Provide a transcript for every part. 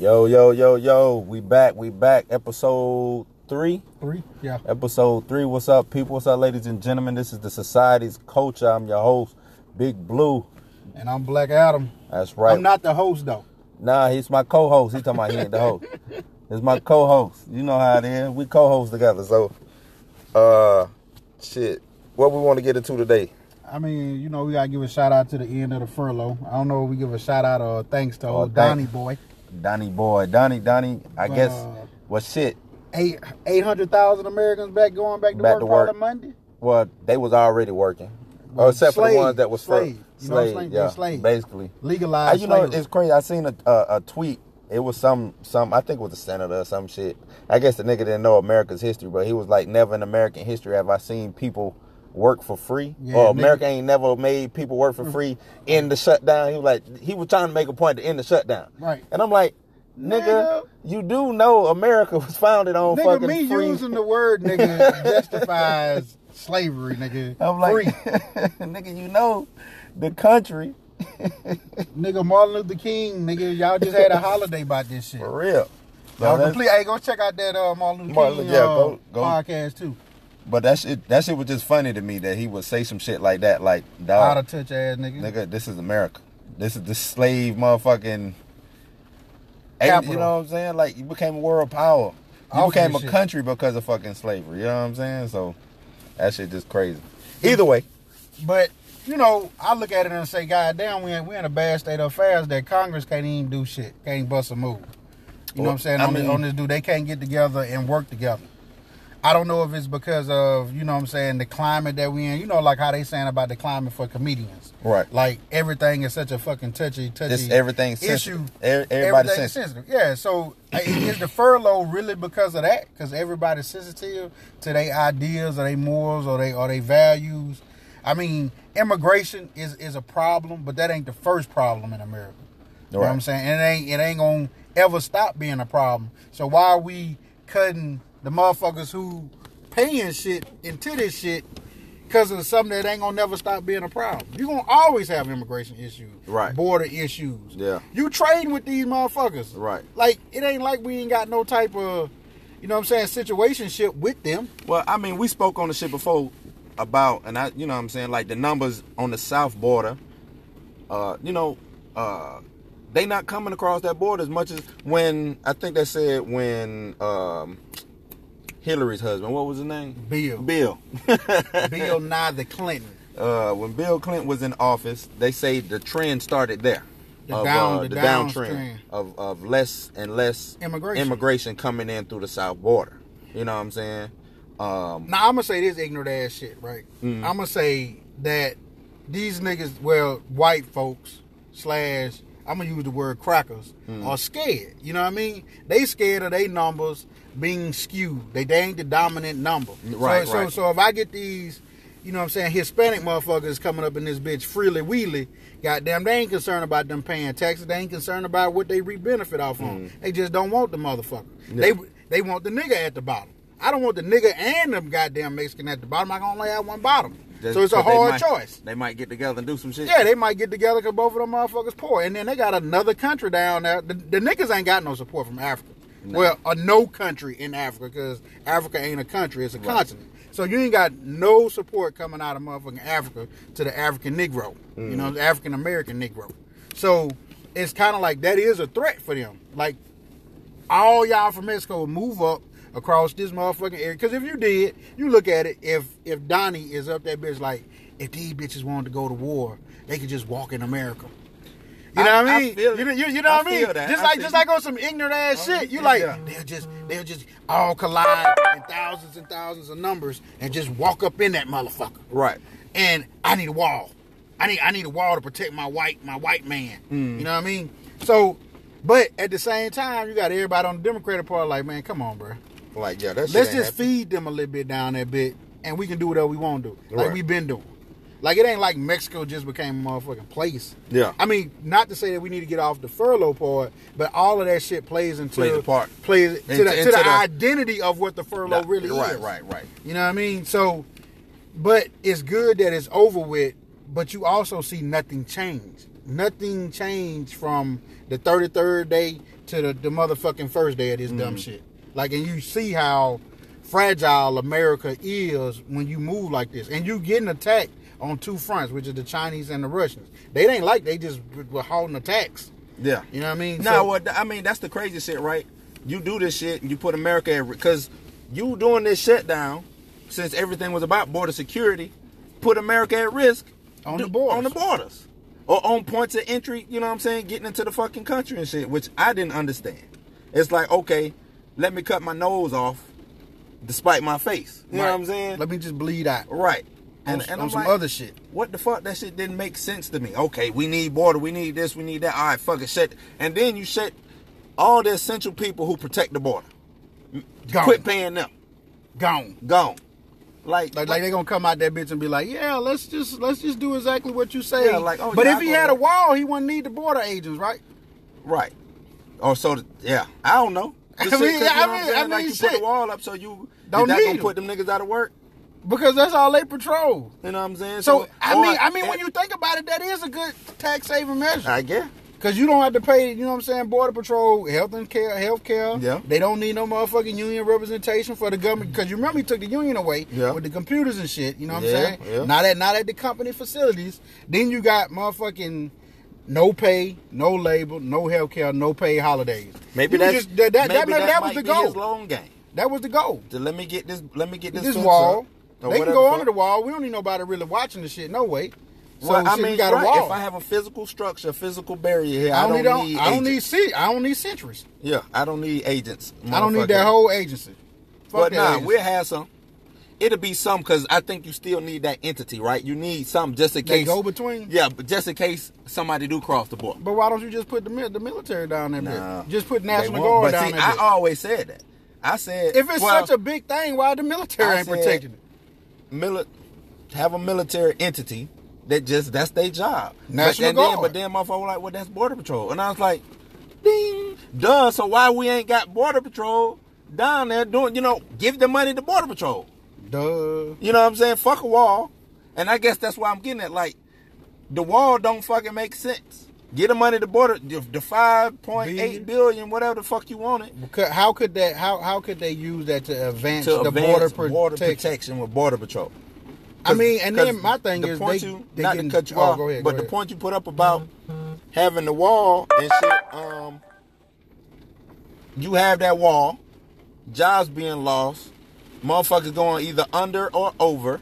Yo, yo, yo, yo. We back. We back. Episode three. Three? Yeah. Episode three. What's up, people? What's up, ladies and gentlemen? This is the Society's Culture. I'm your host, Big Blu. And I'm Black Atom. That's right. I'm not the host though. Nah, he's my co-host. He talking about he ain't the host. It's my co-host. You know how it is. We co-host together. So, uh, shit. What we want to get into today? I mean, you know, we gotta give a shout out to the end of the furlough. I don't know if we give a shout out or thanks to Oh, old Donnie boy. Donnie boy. Donnie, Donnie. I Uh, guess. Well, shit. Eight eight hundred thousand Americans back going back to Back work, to work. Monday. Well, they was already working. Well, oh, except for the ones that was slave. slave. You know what I'm saying? yeah, slave. basically. I, Legalized you know, it's crazy. I seen a, a a tweet. It was some some. I think it was a senator or some shit. I guess the nigga didn't know America's history, but he was like, never in American history have I seen people work for free. Yeah, or. America ain't never made people work for free in the shutdown. He was like, he was trying to make a point to end the shutdown. Right. And I'm like, nigga, Nigga. you do know America was founded on Nigga, fucking me free. using the word nigga justifies slavery, nigga. I'm like, Free. nigga, you know, the country nigga Martin Luther King, nigga, y'all just had a holiday about this shit. for real. So Y'all complete. Hey, go check out that uh, Martin Luther Martin King yeah, uh, go- go. podcast too. But that shit, that shit was just funny to me that he would say some shit like that, like, Out dog, of touch ass nigga. nigga, this is America. This is the slave motherfucking. Capital. you know what I'm saying? Like, you became a world power. You Off became a shit. country because of fucking slavery. You know what I'm saying? So, that shit just crazy. Either way, But you know, I look at it and say, God damn, we in, we in a bad state of affairs that Congress can't even do shit, can't bust a move. You know what I'm saying? I on, this, mean- on this dude, they can't get together and work together. I don't know if it's because of you know what I'm saying the climate that we in. You know, like how they saying about the climate for comedians. Right. Like everything is such a fucking touchy, touchy. It's everything issue. sensitive. Every- everybody's Everything sensitive. sensitive. Yeah. So is the furlough really because of that? Because everybody's sensitive to their ideas or their morals or they or their values. I mean, immigration is is a problem, but that ain't the first problem in America. You know what I'm saying? And it ain't it ain't gonna ever stop being a problem. So why are we cutting the motherfuckers who paying shit into this shit because of something that ain't gonna never stop being a problem? You're gonna always have immigration issues, Right. Border issues. Yeah. You trading with these motherfuckers, Right. Like it ain't like we ain't got no type of, you know what I'm saying, situationship with them. Well, I mean, we spoke on the shit before about, and I, you know, what I'm saying like the numbers on the south border. Uh, you know, uh, they not coming across that border as much as when I think they said when um, Hillary's husband, what was his name? Bill, Bill. Bill Nye the Clinton. uh, when Bill Clinton was in office, they say the trend started there. The of, down- uh, the the downtrend trend. of, of less and less Immigration. immigration coming in through the south border. You know what I'm saying? Um, Now I'm gonna say this ignorant ass shit, right? Mm. I'm gonna say that these niggas, well, white folks slash, I'm gonna use the word crackers, Mm. are scared. You know what I mean? They scared of their numbers being skewed. They, they ain't the dominant number. Right, so, right. So, so if I get these, you know what I'm saying, Hispanic motherfuckers coming up in this bitch freely wheelie, goddamn, they ain't concerned about them paying taxes. They ain't concerned about what they reap benefit off on. They just don't want the motherfucker. Yeah. They they want the nigga at the bottom. I don't want the nigga and them goddamn Mexican at the bottom. I can only have one bottom. Just so it's a hard might- choice. They might get together and do some shit. Yeah, they might get together because both of them motherfuckers poor. And then they got another country down there. The, the niggas ain't got no support from Africa. Well, a no country in Africa because Africa ain't a country, it's a continent. So you ain't got no support coming out of motherfucking Africa to the African Negro. You know, mm. the African American Negro. So it's kind of like that is a threat for them. Like all y'all from Mexico move up across this motherfucking area. Because if you did, you look at it. If if Donnie is up that bitch, like if these bitches wanted to go to war, they could just walk in America. You know I- what I I mean? feel you, know- you, you know I what I mean? that. Just I like just like on some ignorant ass Oh, shit. You like yeah. they'll just they'll just all collide in thousands and thousands of numbers and just walk up in that motherfucker Right. and I need a wall. I need I need a wall to protect my white my white man. Mm. You know what I mean? So, but at the same time, you got everybody on the Democratic Party like, man, come on, bro. Like, yeah, that's Let's just feed them a little bit down that bit, and we can do whatever we want to do, like Right. we've been doing. Like it ain't like Mexico just became a motherfucking place. Yeah. I mean, not to say that we need to get off the furlough part, but all of that shit plays into Plays a part. plays to, Into- the, to the, the- identity of what the furlough really right, is. Right, right, right. You know what I mean? So, but it's good that it's over with. But you also see nothing change. nothing changed from the 33rd day to the, the motherfucking first day of this mm-hmm. dumb shit. Like, and you see how fragile America is when you move like this, and you getting attacked on two fronts, which is the Chinese and the Russians. They ain't like they just were holding attacks. Yeah. You know what I mean? No, So- what I mean that's the crazy shit, right? You do this shit and you put America at because you doing this shutdown since everything was about border security, put America at risk On the borders. on the borders or on points of entry. You know what I'm saying? Getting into the fucking country and shit, which I didn't understand. It's like okay, let me cut my nose off, despite my face. You know what I'm saying? Let me just bleed out. right. On, And, on I'm some like, other shit. what the fuck? That shit didn't make sense to me. Okay, we need border, we need this, we need that. All right, fuck it, shut. And then you shut all the essential people who protect the border. Gone. Quit paying them. Gone. Gone. Like, Like, like they gonna come out that bitch and be like, yeah, let's just let's just do exactly what you say. Yeah, like, oh, but if he had a wall, he wouldn't need the border agents, right? right. Or so, the- yeah. I don't know. I mean, I you mean-? I mean, like you put shit. the wall up so you Don't need gonna put them niggas out of work. Because that's all they patrol. You know what I'm saying? So I mean, I mean, when you think about it, that is a good tax saving measure. I guess. Cause you don't have to pay, you know what I'm saying, border patrol, health and care, health care. Yeah. They don't need no motherfucking union representation for the government. Cause you remember he took the union away Yeah. with the computers and shit. You know what Yeah, I'm saying? yeah. Not at not at the company facilities. Then you got motherfucking no pay, no labor, no health care, no pay holidays. Maybe that's just, that, that, that, maybe maybe that was the goal. Long game. That was the goal. Let me get this. Let me get this, This wall. They can go under the wall. We don't need nobody really watching the shit. No way. So well, I shit, mean, got right, a wall. if I have a physical structure, a physical barrier here, I don't, need, don't need. I don't need see. I don't need centuries. Yeah, I don't need agents. I don't need that whole agency. Fuck But nah, agency. we'll have some. It'll be some because I think you still need that entity, right? You need something just in They case. go between? Yeah, but just in case somebody do cross the border. But why don't you just put the, the military down there? Nah. Just put They National. Guard But down see, there. I always said that. I said if it's well, such a big thing, why the military I ain't said- protecting it? mili- have a military entity that just that's their job. National but, Guard. Then, but then motherfucker was like, well, that's border patrol, and I was like, ding, duh. So why we ain't got border patrol down there doing? You know, give the money to border patrol. Duh. You know what I'm saying? Fuck a wall. And I guess that's why I'm getting at. Like, the wall don't fucking make sense. Get the money to border the, the five point Billion. eight billion, whatever the fuck you want it. How could that? How how could they use that to advance To the advance border, border protection? protection with border patrol. I mean, and then my thing the is point they, you, they not getting, to cut you oh, off, go ahead, but the point you put up about having the wall and shit, um, you have that wall, jobs being lost, motherfuckers going either under or over,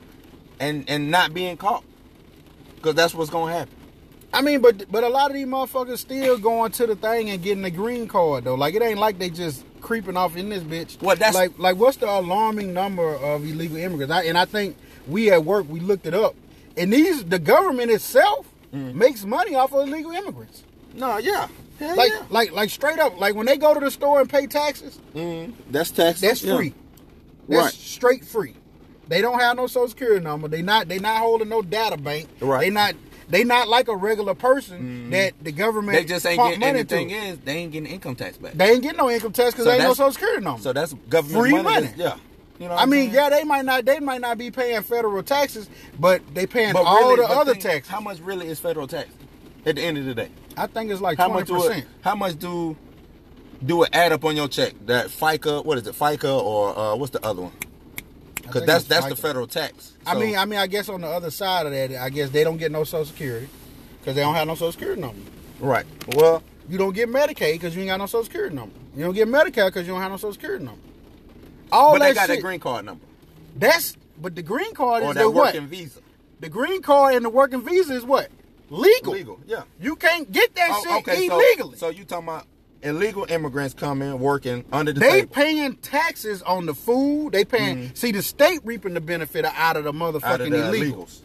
and and not being caught, because that's what's gonna happen. I mean, but but a lot of these motherfuckers still going to the thing and getting the green card though. Like it ain't like they just creeping off in this bitch. Well, that's- like like what's the alarming number of illegal immigrants? I, and I think we at work we looked it up, and these the government itself makes money off of illegal immigrants. No, yeah, Hell Like yeah. like like straight up. Like when they go to the store and pay taxes, Mm, that's tax. that's yeah. free. That's Right. straight free. They don't have no social security number. They not they not holding no data bank. Right. They not they not like a regular person mm-hmm. that the government They just ain't getting. And money the thing to. is, they ain't getting income tax back. They ain't getting no income tax because So they ain't no social security number. So that's government Free money. money. yeah. You know. I mean, saying? yeah, they might not they might not be paying federal taxes, but they paying But all really, the other think, taxes. How much really is federal tax at the end of the day? I think it's like twenty percent. How much do do an add up on your check? That FICA, what is it? FICA or uh, what's the other one? Because that's that's the federal tax. I mean, I mean, I guess on the other side of that, I guess they don't get no social security because they don't have no social security number. right. Well, You don't get Medicaid because you ain't got no social security number. You don't get Medicare because you don't have no social security number. All but that they got shit, a green card number That's but the green card or is that the what? working visa. The green card and the working visa is what? Legal. Legal. Yeah. You can't get that Oh, shit okay. So, illegally. so you talking about illegal immigrants come in working under the they table paying taxes on the food. They paying. See, the state reaping the benefit out of the motherfucking Mm-hmm. out of the illegals, illegals.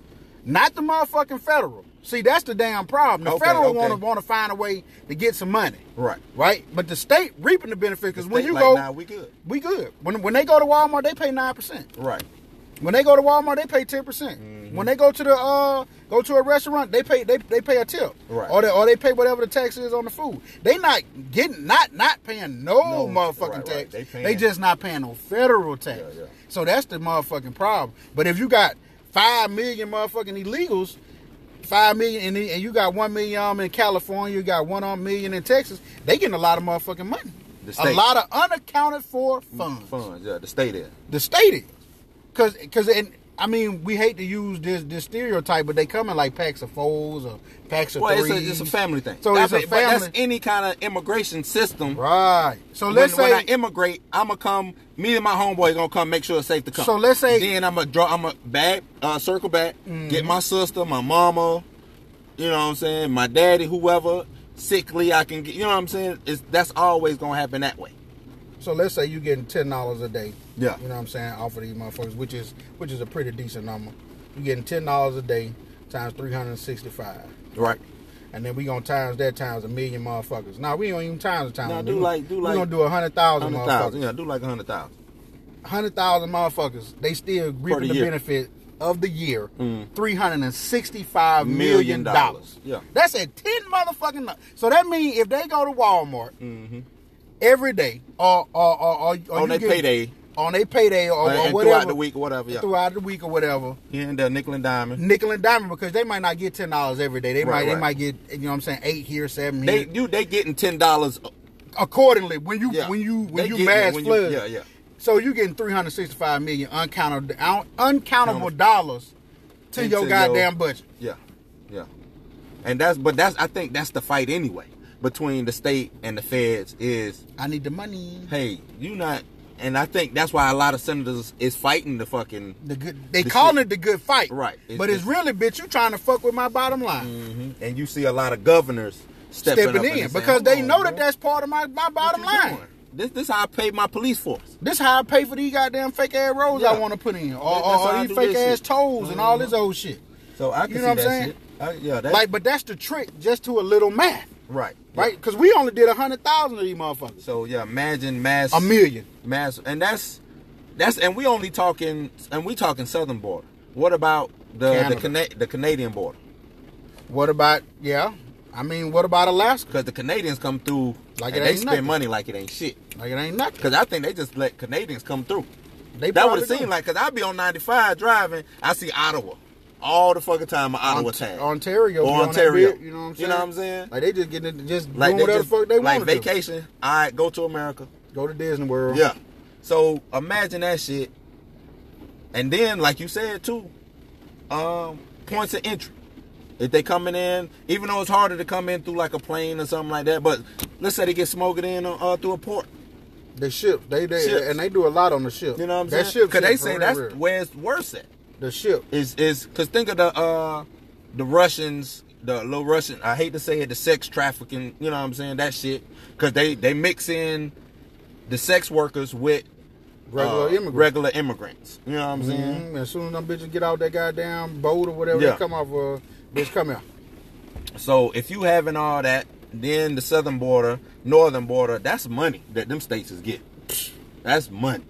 not the motherfucking federal. See, that's the damn problem. The Okay, federal okay. want to want to find a way to get some money, Right. right? But the state reaping the benefit because when you like, go, nah, we good. we good. When when they go to Walmart, they pay nine percent. Right. When they go to Walmart, they pay ten percent. Mm-hmm. When they go to the uh go to a restaurant, they pay they, they pay a tip, Right. Or they or they pay whatever the tax is on the food. They not getting not not paying no, No, motherfucking right, right. tax. They They, paying- just not paying no federal tax. Yeah, yeah. So that's the motherfucking problem. But if you got five million motherfucking illegals, five million, and, you got one million um, in California, you got one um, million in Texas. They getting a lot of motherfucking money. A lot of unaccounted for funds. Funds, yeah, the state is. The state is, cause, cause, and I mean, we hate to use this this stereotype, but they come in like packs of fours or packs of Well, it's threes. a, it's a family thing. So That's it's a But that's any kind of immigration system. right. So let's when say I immigrate, I'ma come. Me and my homeboy gonna come make sure it's safe to come. So let's say- then I'm gonna draw. I'm gonna back, uh, circle back, Mm-hmm. get my sister, my mama. You know what I'm saying? My daddy, whoever sickly I can get. You know what I'm saying? It's that's always gonna happen that way. So let's say you're getting ten dollars a day. Yeah. You know what I'm saying, off of these motherfuckers, which is which is a pretty decent number. You're getting ten dollars a day times three hundred and sixty five. Right. And then we gonna times that times a million motherfuckers. Now we don't even times the times. Nah, a do million. like- do we like gonna do a hundred thousand motherfuckers. Yeah, do like a hundred thousand. Hundred thousand motherfuckers. They still reaping the year. benefit of the year. Mm. Three hundred and sixty five Million dollars. Yeah. That's at ten motherfucking. So that means if they go to Walmart Mm-hmm. Every day, or or or, or, or On their payday, on their payday, or, or throughout the week or whatever. Yeah. throughout the week or whatever, Yeah, and there, nickel and diamond. nickel and diamond because they might not get ten dollars every day. They Right, might they might get you know what I'm saying eight here, seven They you they getting ten dollars. Accordingly, when you Yeah. when you when They you mass when you- flood, Yeah, yeah. so you getting 365 million uncountable uncountable dollars to your your- goddamn budget. Yeah, yeah. And that's but that's I think that's the fight anyway between the state and the feds is I need the money. hey you not and I think that's why a lot of senators is fighting the fucking The good they The calling it the good fight, Right. It's- but it's, it's- really, bitch, you trying to fuck with my bottom line, mm-hmm. and you see a lot of governors stepping, stepping in saying, because "Hold they on, know bro. that that's part of my, my bottom line. doing? This this how I pay my police force. This how I pay for these goddamn fake ass roads I want to put in, or, or, or these fake ass shit. tolls and all this mm-hmm. old shit. So I can You know see what I'm saying? shit. I, yeah, that Like, but that's the trick, just to a little math, right, right? Because we only did a hundred thousand of these motherfuckers, So yeah, imagine mass a million. mass and that's that's and we only talking and we talking southern border. What about the the. Cana- the Canadian border? What about yeah? I mean, what about Alaska? Because the Canadians come through Like and it they ain't spend nothing. money like it ain't shit. Like it ain't nothing. Because I think they just let Canadians come through. They That would have seemed like because I'd be on 95 driving, I see Ottawa all the fucking time. Ottawa Ont- tag Ontario, or be on that Ontario. bit, you know what I'm saying? You know what I'm saying? Like they just getting it, just Like doing they whatever just the fuck they like want do. vacation. All right, go to America. Go to Disney World. Yeah. So imagine that shit. And then, like you said too, um, points of entry. If they coming in, even though it's harder to come in through like a plane or something like that, but let's say they get smoked in uh, through a port. The ship, they they Ships. and they do a lot on the ship. You know what I'm that saying? ship, Because they say that's real. where it's worse at. The ship. Is is because think of the uh the Russians, the little Russian. I hate to say it, the sex trafficking. You know what I'm saying? That shit because they they mix in the sex workers with Regular uh, immigrants. regular immigrants. You know what I'm saying? Mhm. As soon as them bitches get out that goddamn boat or whatever Yeah. they come off, uh, bitch, come here. So if you having all that, then the southern border, northern border, that's money that them states is getting. That's money.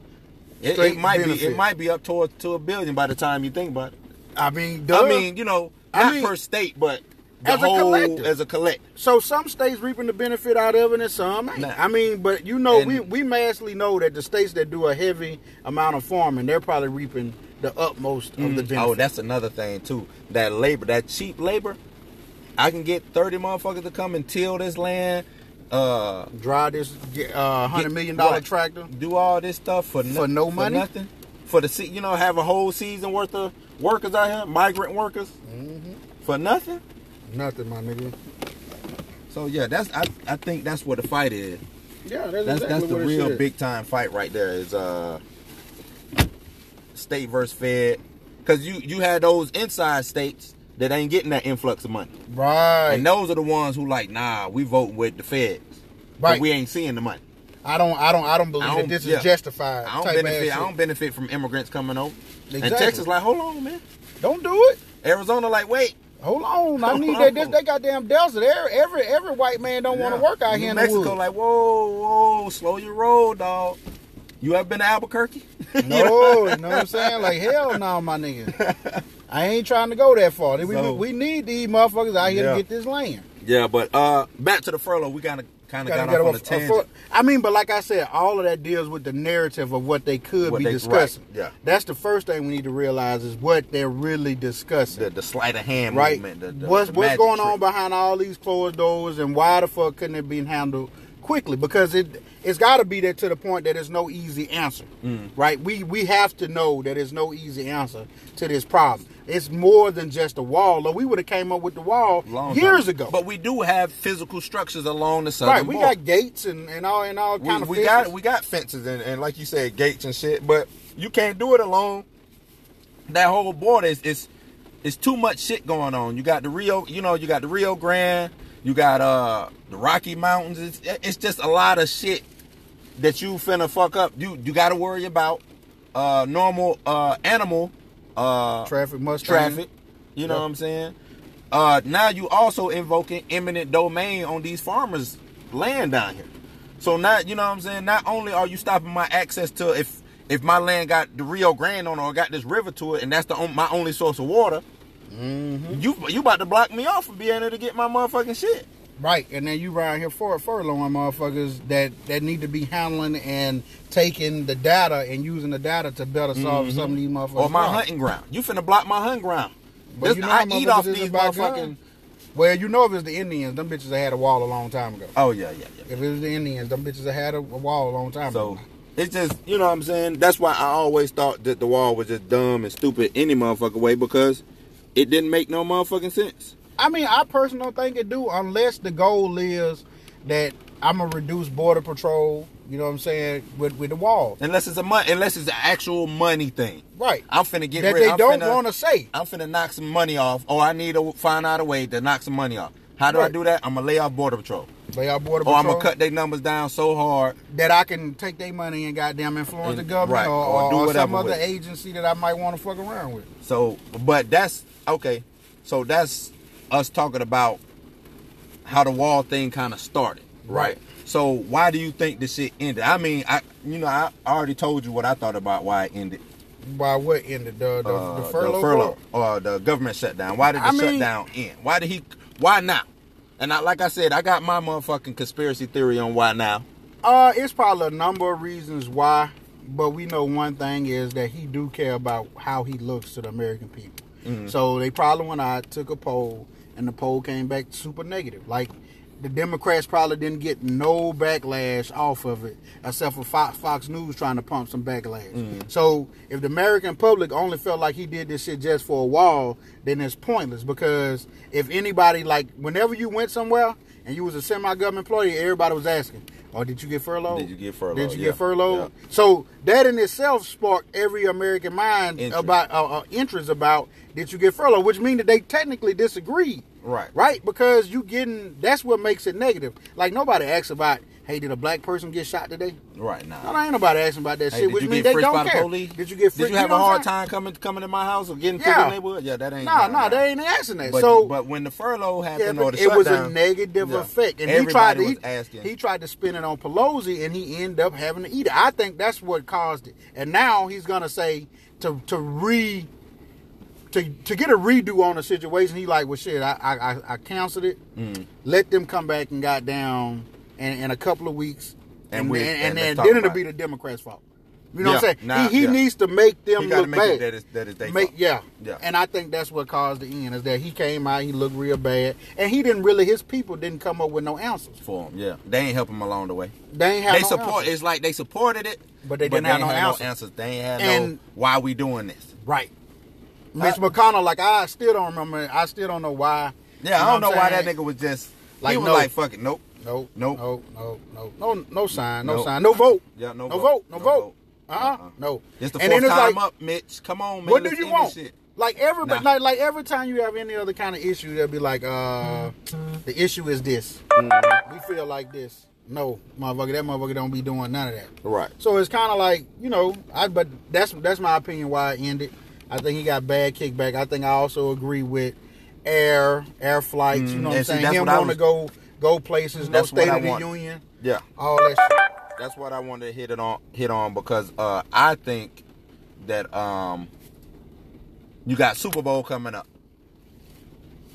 It, it might be it might be up towards to a billion by the time you think about it. I mean, duh. I mean, you know, I not mean, per state, but as a whole collective. as a collective. So some states reaping the benefit out of it, and some ain't. Nah. I mean, but you know, And- we we massively know that the states that do a heavy amount of farming, they're probably reaping the utmost of the mm. oh, benefit. Oh, that's another thing too. That labor, that cheap labor. I can get thirty motherfuckers to come and till this land, uh, Drive this uh, hundred million dollar right, tractor. do all this stuff for no, For no money? for nothing, for the se- you know have a whole season worth of workers out here, migrant workers, Mm-hmm. for nothing. Nothing, my nigga. So yeah, that's I, I think that's what the fight is. Yeah, that's, That's exactly that's the what real big time fight right there. Is uh, state versus fed, because you you had those inside states that ain't getting that influx of money. Right. And those are the ones who like, nah, we voting with the feds. But we ain't seeing the money. I don't. I don't. I don't believe I don't- this yeah. is justified. I don't benefit. I don't benefit from immigrants coming over. And Texas like, hold on, man. Don't do it. Arizona like, wait. Hold on. I need that. This they goddamn Delta. Every every every white man don't want to work out New here in Mexico the woods. like, whoa, whoa, slow your roll, dog. You ever been to Albuquerque? No, you know what I'm saying? Like hell no, my nigga. I ain't trying to go that far. We, So- we need these motherfuckers out here Yeah. to get this land. Yeah, but uh, back to the furlough. We kind of kind of Gotta got off on off- a tangent. I mean, but like I said, all of that deals with the narrative of what they could What be they- discussing. right, yeah. That's the first thing we need to realize is what they're really discussing. the, the sleight of hand right? movement. The, the, what's what's going trick. on behind all these closed doors, and why the fuck couldn't it be handled quickly? Because it it's got to be there to the point that there's no easy answer, Mm. right? We we have to know that there's no easy answer to this problem. It's more than just a wall. Or we would have came up with the wall Long years time. ago. But we do have physical structures along the southern right, we border. got gates and, and all and all we, kind of we fences. got we got fences and, and like you said gates and shit but you can't do it alone that whole border is is is too much shit going on you got the rio you know you got the rio grande you got uh the rocky mountains it's, it's just a lot of shit that you finna fuck up you you got to worry about uh normal uh animal uh traffic must traffic you know Yep. what i'm saying? Uh now you also invoking eminent domain on these farmers land down here. So not, you know what i'm saying? Not only are you stopping my access to if if my land got the rio grande on it or got this river to it and that's the on, my only source of water Mm-hmm. you you about to block me off from being able to get my motherfucking shit Right, and then you around here for furloughing motherfuckers that that need to be handling and taking the data and using the data to better solve some of these motherfuckers. Mm-hmm. or my hunting ground you finna block my hunting ground But This- you know i eat off these motherfucking guns? Well, you know if it's the Indians, them bitches had a wall a long time ago. oh yeah yeah yeah If it was the Indians, them bitches had a, a wall a long time So ago. it's just you know what I'm saying. That's why I always thought that the wall was just dumb and stupid any motherfucking way because it didn't make no motherfucking sense. I mean, I personally don't think it do unless the goal is that I'm gonna reduce border patrol. You know what I'm saying with with the wall, Unless it's a money, unless it's an actual money thing. right? I'm finna get that rid. they I'm don't finna- want to say. I'm finna knock some money off, or I need to find out a way to knock some money off. How do I do that? I'm gonna lay off border patrol, They are border or. I'm gonna cut their numbers down so hard. that I can take their money and goddamn influence the government right, or, or or, do or some other with agency that I might want to fuck around with. So, but that's okay. So that's us talking about how the wall thing kind of started, Right. So why do you think this shit ended? I mean, I you know I already told you what I thought about why it ended. By what ended the the, Uh, the furlough? part? or the government shutdown. Why did the I mean- shutdown end? Why did he? Why now? And I, like I said, I got my motherfucking conspiracy theory on why now. Uh, it's probably a number of reasons why, but we know one thing is that he do care about how he looks to the American people. Mm-hmm. So they probably went out, took a poll, and the poll came back super negative. Like the Democrats probably didn't get no backlash off of it, except for Fox, Fox News trying to pump some backlash. Mm-hmm. So if the American public only felt like he did this shit just for a wall, then it's pointless because if anybody like whenever you went somewhere and you was a semi-government employee, everybody was asking, "Oh, did you get furloughed? Did you get furloughed? Did you Yeah. get furloughed?" Yeah. So that in itself sparked every American mind Interest. about uh, uh, interest about did you get furloughed, which means that they technically disagreed. Right. Right? Because you getting that's what makes it negative. Like nobody asks about, hey, did a black person get shot today? Right now. No, ain't nobody asking about that Hey, shit, did which you means get they frisked by don't the care. police? Did you get Did you frisked? have know a hard time coming coming to my house or getting to Yeah. the neighborhood? Yeah, that ain't. No, no, they ain't asking that. But, so but when the furlough happened but or the it was a negative yeah, effect, and he everybody tried to he, asking. he tried to spin it on Pelosi, and he ended up having to eat it. I think that's what caused it. And now he's gonna say to to re to to get a redo on the situation. He like, well, shit, I I, I- I canceled it. Mm. Let them come back and got down in, in a couple of weeks, And and we- and, and and, then, then it'll be the Democrats' fault. You know what I'm saying? nah, he he yeah. needs to make them look make bad. it that is that is they Make, fault. yeah. Yeah. And I think that's what caused the end is that he came out, he looked real bad, and he didn't really. His people didn't come up with no answers. for him. Yeah, they ain't help him along the way. They ain't have they no support. answers. It's like they supported it, But they didn't have no ain't answers. They ain't had And- no why we doing this. right. Uh, Mitch McConnell, like I still don't remember. I still don't know why. Yeah, You I don't know why that nigga was just Like, no. like fuck it, nope. Nope. Nope. Nope. No. No. No. No sign. No Nope. sign. No vote. Yeah, no No vote. vote. No No vote. vote. Uh. uh Uh-uh. No. It's the And fourth then it's time like, up, Mitch. Come on, man. What do you want? Like every Nah. like like every time you have any other kind of issue, they'll be like, uh, the issue is this. Mm-hmm. We feel like this. No, motherfucker, that motherfucker don't be doing none of that. Right. So it's kind of like you know, I but that's that's my opinion why it ended. I think he got bad kickback. I think I also agree with air air flights. You know what I'm and see, saying? Him want to go go places. No That's what State I of the want. Union. Yeah. All that shit. That's what I wanted to hit it on hit on because uh I think that um you got Super Bowl coming up.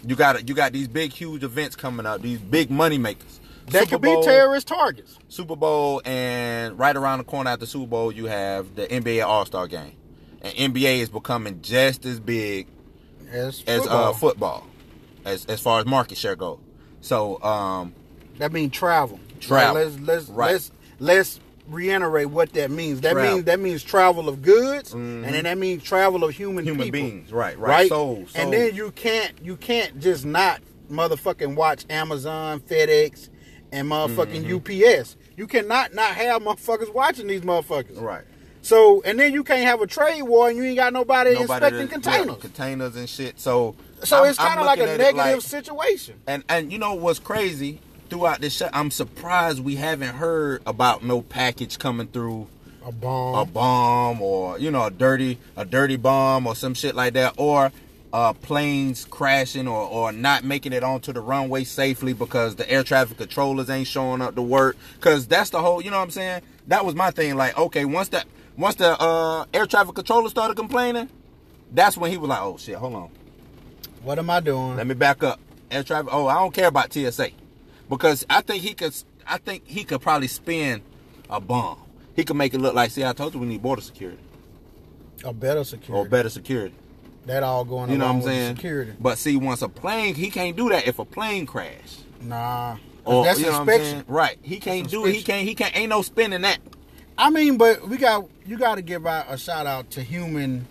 You got you got these big, huge events coming up. These big money makers. They Super could be terrorist targets. Super Bowl, and right around the corner after Super Bowl, you have the NBA All Star Game, and NBA is becoming just as big As, as football. uh football, as as far as market share goes. So, um, That means travel. Travel. Right, let's let's Right. let's let's reiterate what that means. That Travel. means that means travel of goods, Mhm. and then that means travel of human human people. beings, right, right, right? souls, And then you can't you can't just not motherfucking watch Amazon, FedEx, and motherfucking Mm-hmm. UPS. You cannot not have motherfuckers watching these motherfuckers. right. So and then you can't have a trade war and you ain't got nobody, Nobody inspecting containers. yeah, containers and shit. So, so I'm- it's kind of like a looking at it negative like- situation. And and you know what's crazy throughout this shit? I'm surprised we haven't heard about no package coming through A bomb. a bomb or you know a dirty a dirty bomb or some shit like that or uh, planes crashing or, or not making it onto the runway safely because the air traffic controllers ain't showing up to work because that's the whole you know what i'm saying that was my thing like okay once that once the uh, air traffic controller started complaining that's when he was like oh shit hold on what am I doing? let me back up air traffic oh i don't care about tsa because i think he could i think he could probably spin a bomb he could make it look like see i told you we need border security a better security. or better security. That all going on. You know what I'm saying? security. But see, once a plane, he can't do that if a plane crash. Nah. Or that's you know inspection. Right. He can't do it. He can't. He can't. Ain't no spinning that. I mean, but we got you got to give out a shout out to human,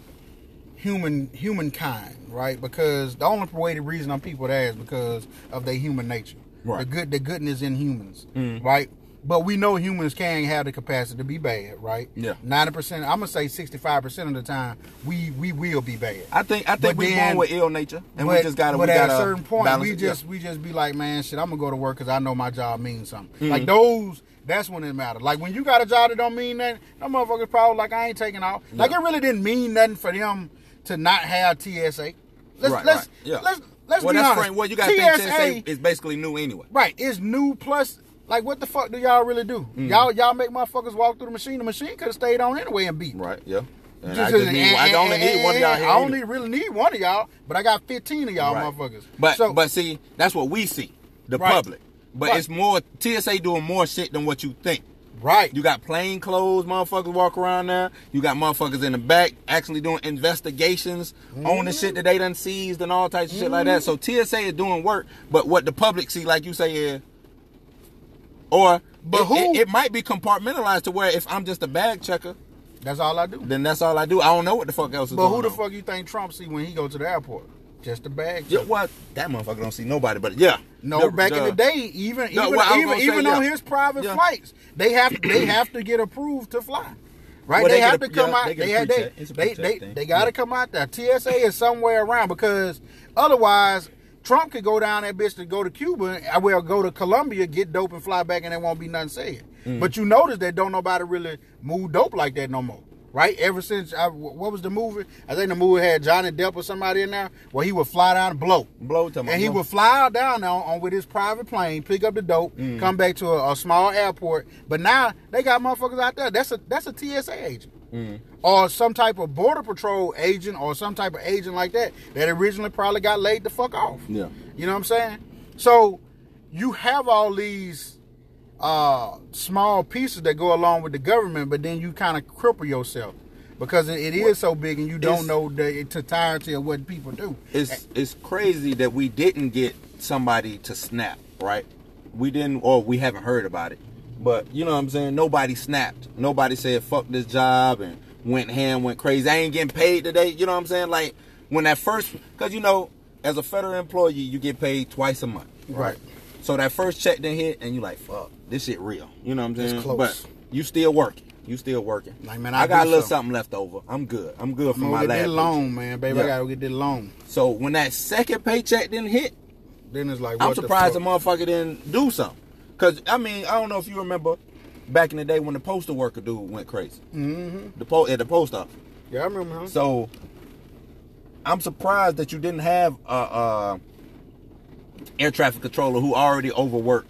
human, humankind, right? Because the only way the reason I'm people there is because of their human nature. Right. The good, the goodness in humans, Mm. right? But we know humans can have the capacity to be bad, right? Yeah. Ninety percent. I'm gonna say sixty-five percent of the time, we we will be bad. I think. I think we then- born with ill nature, and we just gotta. But we at gotta a certain point, we just Yeah. we just be like, man, shit, I'm gonna go to work because I know my job means something. Mm-hmm. Like those, that's when it matters. Like when you got a job that don't mean nothing, them motherfuckers probably like I ain't taking off. Like it really didn't mean nothing for them to not have TSA. Let's right. let's right. Yeah. let's let's well, be honest. frank. Well, you got think TSA is basically new anyway. Right, it's new plus. Like what the fuck do y'all really do? Mm. Y'all y'all make motherfuckers walk through the machine. The machine could have stayed on anyway and beat. Right. Yeah. And Just- I, just need, I only need one of y'all here. I only really need one of y'all, but I got fifteen of y'all Right. motherfuckers. But So- but see, that's what we see, the Right. public. But Right. it's more TSA doing more shit than what you think. Right, You got plain clothes motherfuckers walk around there. You got motherfuckers in the back actually doing investigations on the shit that they done seized and all types of shit like that. So TSA is doing work, but what the public see, like you say, is or But it, who- it, it might be compartmentalized to where if I'm just a bag checker, that's all I do. then that's all I do. I don't know what the fuck else is But who the on. fuck you think Trump see when he go to the airport? Just a bag. Yeah, what? That motherfucker don't see nobody, but yeah. No, back in the- day, even No, even well, even, say, even on yeah. his private Yeah. flights, they have they have to get approved to fly. Right? Well, they, they have to come out. they They they pre-check. It's a they they, thing. they got to come out there. TSA is somewhere around because otherwise Trump could go down that bitch to go to Cuba. I will go to Colombia, get dope, and fly back, and there won't be nothing said. Mm. But you notice that don't nobody really move dope like that no more. Right? Ever since I, what was the movie? I think the movie had Johnny Depp or somebody in there where he would fly down and blow. Blow to my And he would fly down there on with his private plane, pick up the dope, Mm. come back to a, a small airport. But now they got motherfuckers out there. That's a that's a TSA agent. Mm. Or some type of border patrol agent or some type of agent like that that originally probably got laid the fuck off. Yeah. You know what I'm saying? So you have all these uh, small pieces that go along with the government, but then you kind of cripple yourself because it, it is so big and you don't It's- know the entirety of what people do. it's it's crazy that we didn't get somebody to snap, right? We didn't, or we haven't heard about it. But you know what I'm saying? Nobody snapped. Nobody said fuck this job and went ham, went crazy. I ain't getting paid today. You know what I'm saying? Like when that first, because you know, as a federal employee, you get paid twice a month. Right. So that first check then hit, and you like, fuck, this shit real. You know what I'm It's saying? close. But you still working. You still working. Like, man, I, I got a little something. something left over. I'm good. I'm good for I'm my gonna get last this loan, man, baby. I Yeah. gotta get this loan. So when that second paycheck didn't hit, Then it's like, I'm what the surprised the, fuck? motherfucker didn't do something. Cause I mean, I don't know if you remember back in the day when the postal worker dude went crazy. Mm-hmm. The po- at the post office. Yeah, I remember him. So I'm surprised that you didn't have a, a air traffic controller who already overworked,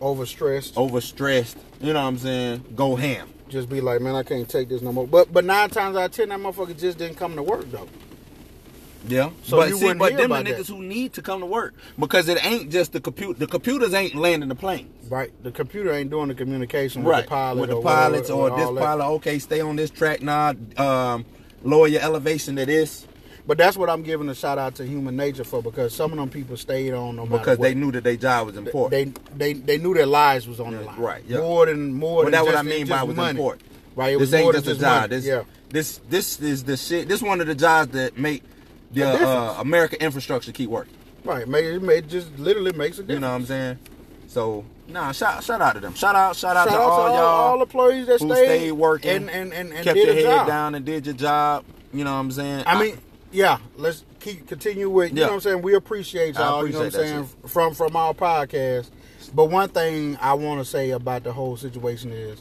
Overstressed. overstressed. You know what I'm saying? Go ham. Just be like, man, I can't take this no more. But but nine times out of ten, that motherfucker just didn't come to work though. Yeah, So but you see, but them the that. niggas who need to come to work because it ain't just the compute. The computers ain't landing the plane. Right. The computer ain't doing the communication with right the pilot with the or pilots whatever, or this all that. pilot. Okay, stay on this track now. Um, lower your elevation to this But that's what I'm giving a shout out to human nature for because some of them people stayed on no because they knew that their job was important. they they they knew their lives was on the line. right, yeah. More than more Well, that's what I mean by was money. important. Right. It this ain't just a just job. money. This, yeah. this this is the shit. This one of the jobs that make the The uh. American infrastructure keep working. Right. It, it just literally makes a difference. You know what I'm saying? So nah, shout shout out to them. Shout out shout out Shout to out all to all, y'all all employees that who stayed, stayed working, and and and, and kept did your head job. down and did your job. You know what I'm saying? I mean, yeah. Let's keep continue with. You Yeah. know what I'm saying. We appreciate y'all. you know what I'm saying from from our podcast. But one thing I want to say about the whole situation is,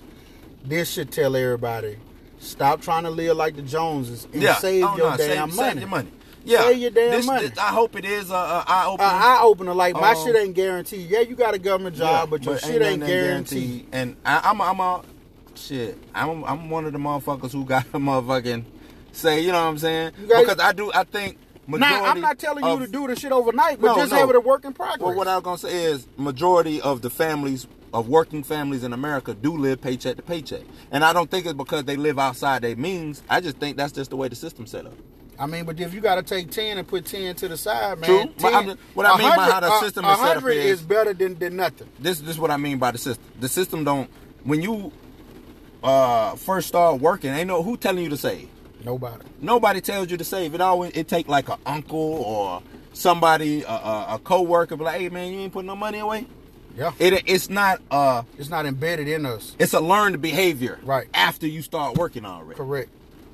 this should tell everybody: stop trying to live like the Joneses and yeah, save oh, your no, damn save, money. Save your money. Yeah, Save your damn This- money. this- I hope it is a, a eye opener. eye opener, like my Um, shit ain't guaranteed. Yeah, you got a government job, but your shit ain't nothing guaranteed. And I, I'm, a, I'm a shit. I'm, I'm one of the motherfuckers who got a motherfucking say. You know what I'm saying? Got- because I do. I think majority. Now, I'm not telling you to do the shit overnight, but No, just no. have it a work in progress. Well, what I was gonna say is majority of the families of working families in America do live paycheck to paycheck, and I don't think it's because they live outside their means. I just think that's just the way the system's set up. I mean, but if you got to take ten and put ten to the side, man. True. 10 I'm what I mean by how the system a- is set up 100 is- is better than, than nothing. this this is what I mean by the system. The system don't when you uh first start working, ain't no who telling you to save. Nobody. Nobody tells you to save. It always it take like an uncle or somebody a, a, a coworker be like, hey man, you ain't putting no money away. Yeah. It it's not uh It's not embedded in us. it's a learned behavior Right. after you start working already. Correct.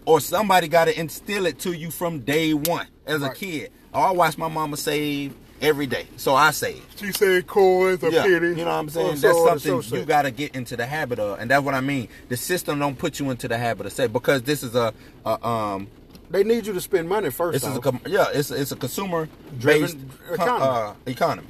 Or somebody got to instill it to you from day one as a kid. Oh, I watched my mama save every day, so I save. She said coins a Yeah, pity. you know what I'm saying? Or That's so something so you got to get into the habit of, and that's what I mean. The system don't put you into the habit of say because this is a, a um, They need you to spend money first. this is a com- yeah, it's it's a consumer based economy. uh, economy.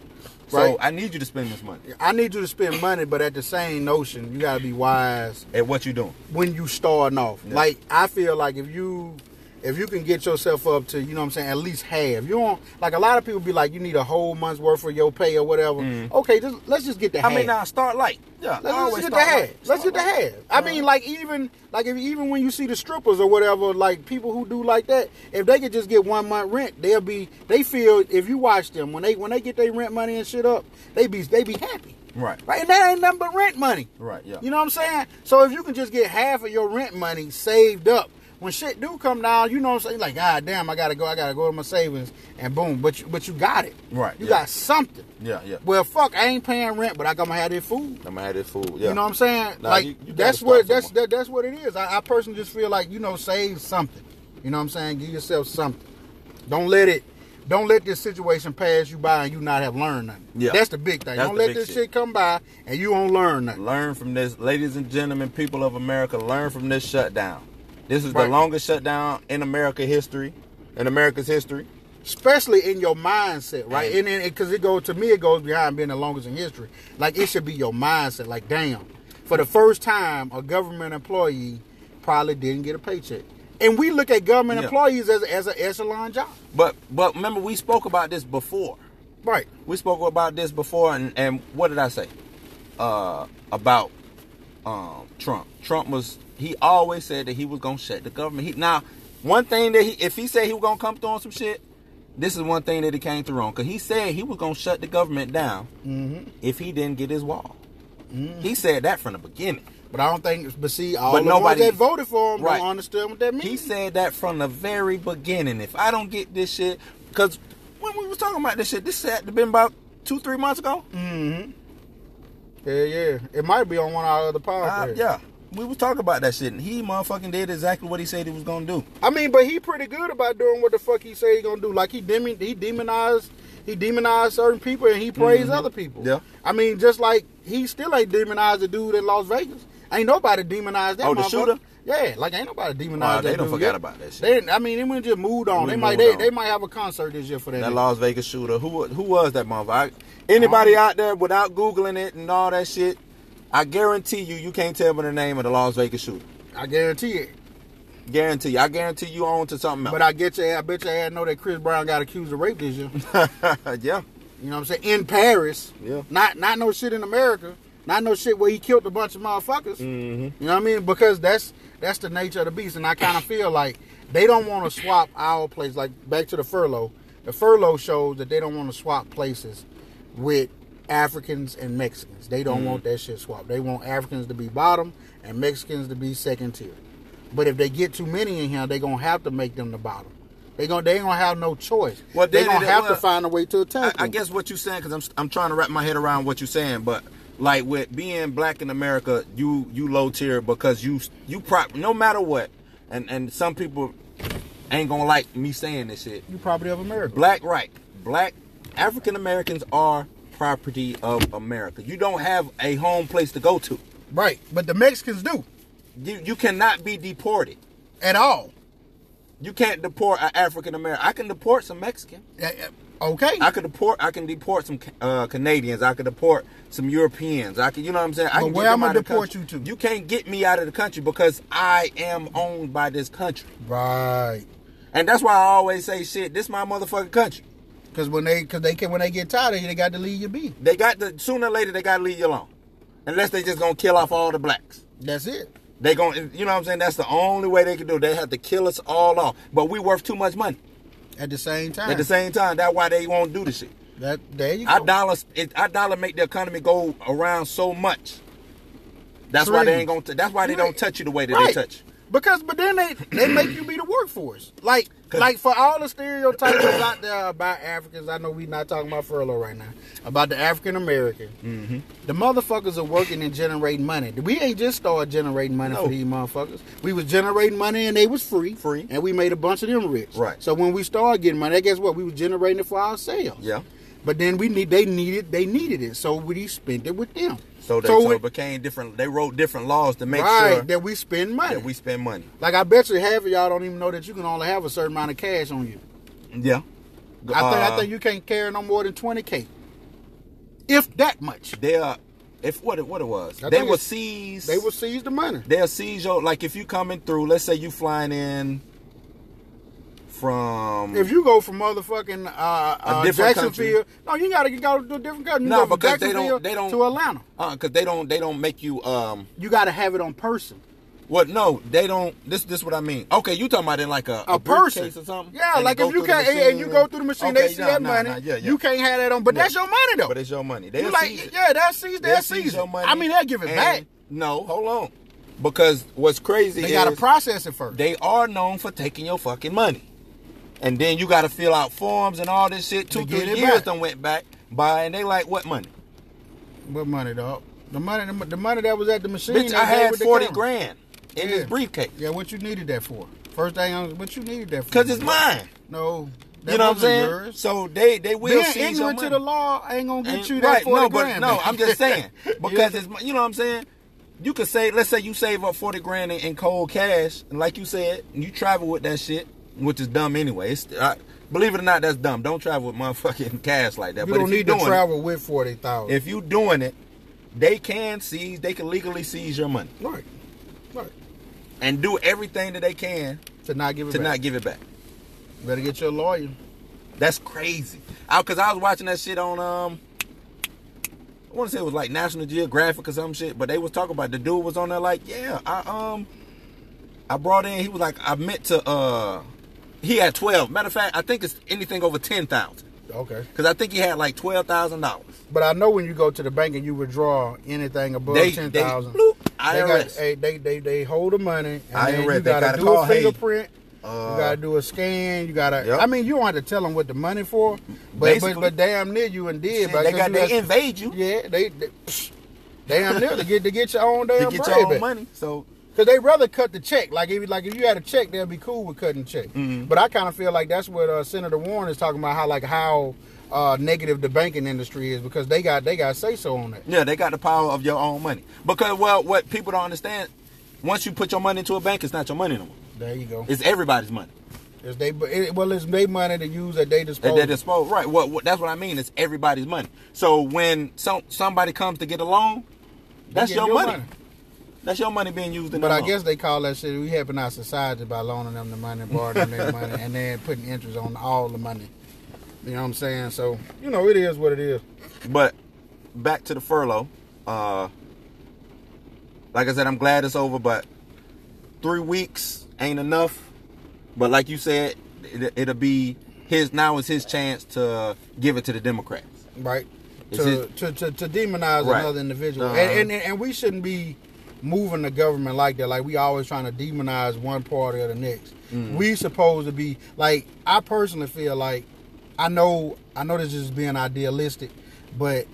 So Right. I need you to spend this money I need you to spend money, but at the same notion, you got to be wise at what you're doing. when you starting off. Yeah. Like I feel like if you if you can get yourself up to, you know what I'm saying, at least half. You don't like a lot of people be like you need a whole month's worth of your pay or whatever. Okay, just let's just get the Mm. I half. mean, now start light. Yeah, Let's just get the half. light. Let's get Start the light. half. I mean, like even like if, even when you see the strippers or whatever, like people who do like that, if they could just get one month rent, they'll be. They feel if you watch them when they when they get their rent money and shit up, they be they be happy. Right. Right, and that ain't nothing but rent money. Right, yeah. You know what I'm saying? So if you can just get half of your rent money saved up, when shit do come down, you know what I'm saying? Like, God damn, I gotta go, I gotta go to my savings, and boom, but you, but you got it. Right, You yeah. got something. Yeah, yeah. Well, fuck, I ain't paying rent, but I gotta have this food. I'm gonna have this food. Yeah. You know what I'm saying? Nah, like you- you that's what that's that, that's what it is. I, I personally just feel like you know save something. You know what I'm saying? Give yourself something. Don't let it. Don't let this situation pass you by and you not have learned nothing. Yeah. That's the big thing. That's don't let this shit. shit come by and you won't learn nothing. Learn from this, ladies and gentlemen, people of America. Learn from this shutdown. This is Right. the longest shutdown in America history, in America's history. especially in your mindset, right? And- then because it goes to me, it goes behind being the longest in history. Like it should be your mindset. Like damn, for the first time, a government employee probably didn't get a paycheck, and we look at government Yeah. employees as as an echelon job, But but remember, we spoke about this before. right? We spoke about this before, and, and what did I say uh, about um, Trump? Trump was he always said that he was gonna shut the government. He, now, one thing that he if he said he was gonna come through on some shit, this is one thing that he came through on because he said he was gonna shut the government down Mm-hmm. if he didn't get his wall. He said that from the beginning. But I don't think. But see, all But the nobody- ones that voted for him Right. don't understand what that means. He said that from the very beginning. If I don't get this shit, because when we was talking about this shit, this had to been about two, three months ago. Mm-hmm. Yeah, yeah. It might be on one of our other Uh, podcasts. yeah, we was talking about that shit, and he motherfucking did exactly what he said he was gonna do. I mean, but he pretty good about doing what the fuck he say he gonna do. Like he demon, he demonized, he demonized certain people and he praised other people. Mm-hmm. Yeah. I mean, just like he still ain't demonized the dude in Las Vegas. Ain't nobody demonized that. Oh, the shooter? Yeah, like ain't nobody demonized that. they don't forget yet. about that shit. They, I mean, they went just moved on. We they might, they, on. they might have a concert this year for that. That nigga. Las Vegas shooter, who who was that motherfucker? Anybody um, out there without googling it and all that shit? I guarantee you, you can't tell me the name of the Las Vegas shooter. I guarantee it. Guarantee. you. I guarantee you on to something else. But I get you. I bet you I know that Chris Brown got accused of rape this year. yeah. You know what I'm saying? In Paris. Yeah. Not not no shit in America. Not no shit where he killed a bunch of motherfuckers. Mm-hmm. You know what I mean? Because that's that's the nature of the beast, and I kind of feel like they don't want to swap our place. Like back to the furlough. The furlough shows that they don't want to swap places with Africans and Mexicans. They don't want that shit swapped. They want Africans to be bottom and Mexicans to be second tier. But if they get too many in here, they're gonna have to make them the bottom. They gonna they ain't gonna have no choice. Well, they then gonna it- have well, to find a way to attack I them. guess what you're saying because I'm I'm trying to wrap my head around what you're saying, but like with being black in America, you you low tier because you you prop no matter what, and and some people ain't gonna like me saying this shit. you property of America. Black right, black African Americans are property of America. You don't have a home place to go to. Right. But the Mexicans do. You you cannot be deported. At all. You can't deport an African American. I can deport some Mexican. Uh, uh, Okay. I could deport. I can deport some uh, Canadians. I could deport some Europeans. I can, you know what I'm saying. I But where I'm gonna out of the deport you to? You can't get me out of the country because I am owned by this country, right. and that's why I always say, "Shit, this my motherfucking country." Cause when they cause they can when they get tired of you, they got to leave you be. They got to sooner or later they got to leave you alone, unless they just gonna kill off all the blacks. That's it. They gonna, you know what I'm saying. That's the only way they can do. it. They have to kill us all off, but we worth too much money. At the same time. At the same time, that's why they won't do the shit. That there you go. Our dollars, it, our dollar make the economy go around so much. That's why they ain't gonna. T- that's why they Right. don't touch you the way that Right. they touch. Because but then they they make you be the workforce. Like, like for all the stereotypes out there about Africans, I know we not talking about furlough right now. About the African American. Mm-hmm. The motherfuckers are working and generating money. We ain't just started generating money No. for these motherfuckers. We was generating money and they was free. Free. And we made a bunch of them rich. Right. So when we started getting money, I guess what? We was generating it for ourselves. Yeah. But then we need they needed they needed it. So we spent it with them. So they so we- it became different. They wrote different laws to make right, sure that we spend money. that we spend money. Like I bet you half of y'all don't even know that you can only have a certain amount of cash on you. Yeah. I think I Uh, think you can't carry no more than twenty k, if that much. they are. If what it what it was, I they will seize. They will seize the money. They'll seize your like if you coming through. Let's say you flying in from. If you go from motherfucking uh, uh, different Jacksonville, no, you gotta go to a different country. You No, because they don't- they don't- to Atlanta. uh, cause they don't they don't make you um You gotta have it on person. What? No, they don't. This this what I mean. Okay, you talking about in like a A person. briefcase or something? Yeah, like if you can't and you go through the machine, they see nah, that nah, money. nah, yeah, yeah. You can't have that on, but Yeah. that's your money though. But it's your money. They like, it. yeah, they'll seize, they'll They'll your money. I mean, they'll give it and- back. No, hold on. Because what's crazy They gotta process it first. they are known for taking your fucking money, and then you got to fill out forms and all this shit. Two get three it years done went back by, and they like what money? What money, dog? The money, the, the money that was at the machine. Bitch, I had forty grand in Yeah. this briefcase Yeah, what you needed that for? First thing, on what you needed that for? because it's mine. No, that You know what I'm saying? Yours. So they they will Being seize your ignorant money. to the law ain't gonna get Ain't- you that right, forty no, but grand. no. I'm just saying because Yeah. it's you know what I'm saying. You could say, let's say you save up forty grand in, in cold cash, and like you said, you travel with that shit, which is dumb anyway. It's, uh, believe it or not, that's dumb. Don't travel with motherfucking cash like that. you but don't you need to doing it- travel with forty thousand. if you doing it, they can seize, they can legally seize your money right, right, and do everything that they can to not give it to back. not give it back. Better get your lawyer. That's crazy. Because I was watching that shit on um. I want to say it was like National Geographic or some shit, but they was talking about the dude was on there like, yeah, I um, I brought in. He was like, I meant to uh, he had twelve. Matter of fact, I think it's anything over ten thousand. Okay, Because I think he had like twelve thousand dollars. but I know when you go to the bank and you withdraw anything above They ten they thousand, they got they they they hold the money. And IRS, you gotta, gotta do call, a hey, fingerprint. uh, you gotta do a scan. You gotta. Yep. I mean, you don't have to tell them what the money for, but but, but damn near you and did. Shit, they got they invade you Yeah, they, they damn near to get to get your own damn to get bread your own back. money. So Cause they rather cut the check. Like if like if you had a check, they'll be cool with cutting the check. Mm-hmm. But I kind of feel like that's what uh, Senator Warren is talking about. How like how uh, negative the banking industry is because they got they got say so on that. Yeah, they got the power of your own money. Because well, what people don't understand, once you put your money into a bank, it's not your money no more. There you go. It's everybody's money. It's they it, well, it's their money to use at their At disposal. their disposal. Right. What, what that's what I mean. It's everybody's money. So when some somebody comes to get a loan, that's get your, money. That's your money being used in But I loan. guess they call that shit. We helping our society by loaning them the money, borrowing their money, and then putting interest on all the money. You know what I'm saying? So you know, it is what it is. But back to the furlough. Uh, like I said, I'm glad it's over, but three weeks ain't enough. But like you said, it, it'll be his now is his chance to give it to the Democrats. right? To, his- to, to to demonize Right. another individual, Uh-huh. and, and and we shouldn't be moving the government like that. Like we always trying to demonize one party or the next. Mm. We supposed to be like I personally feel like I know I know this is being idealistic, but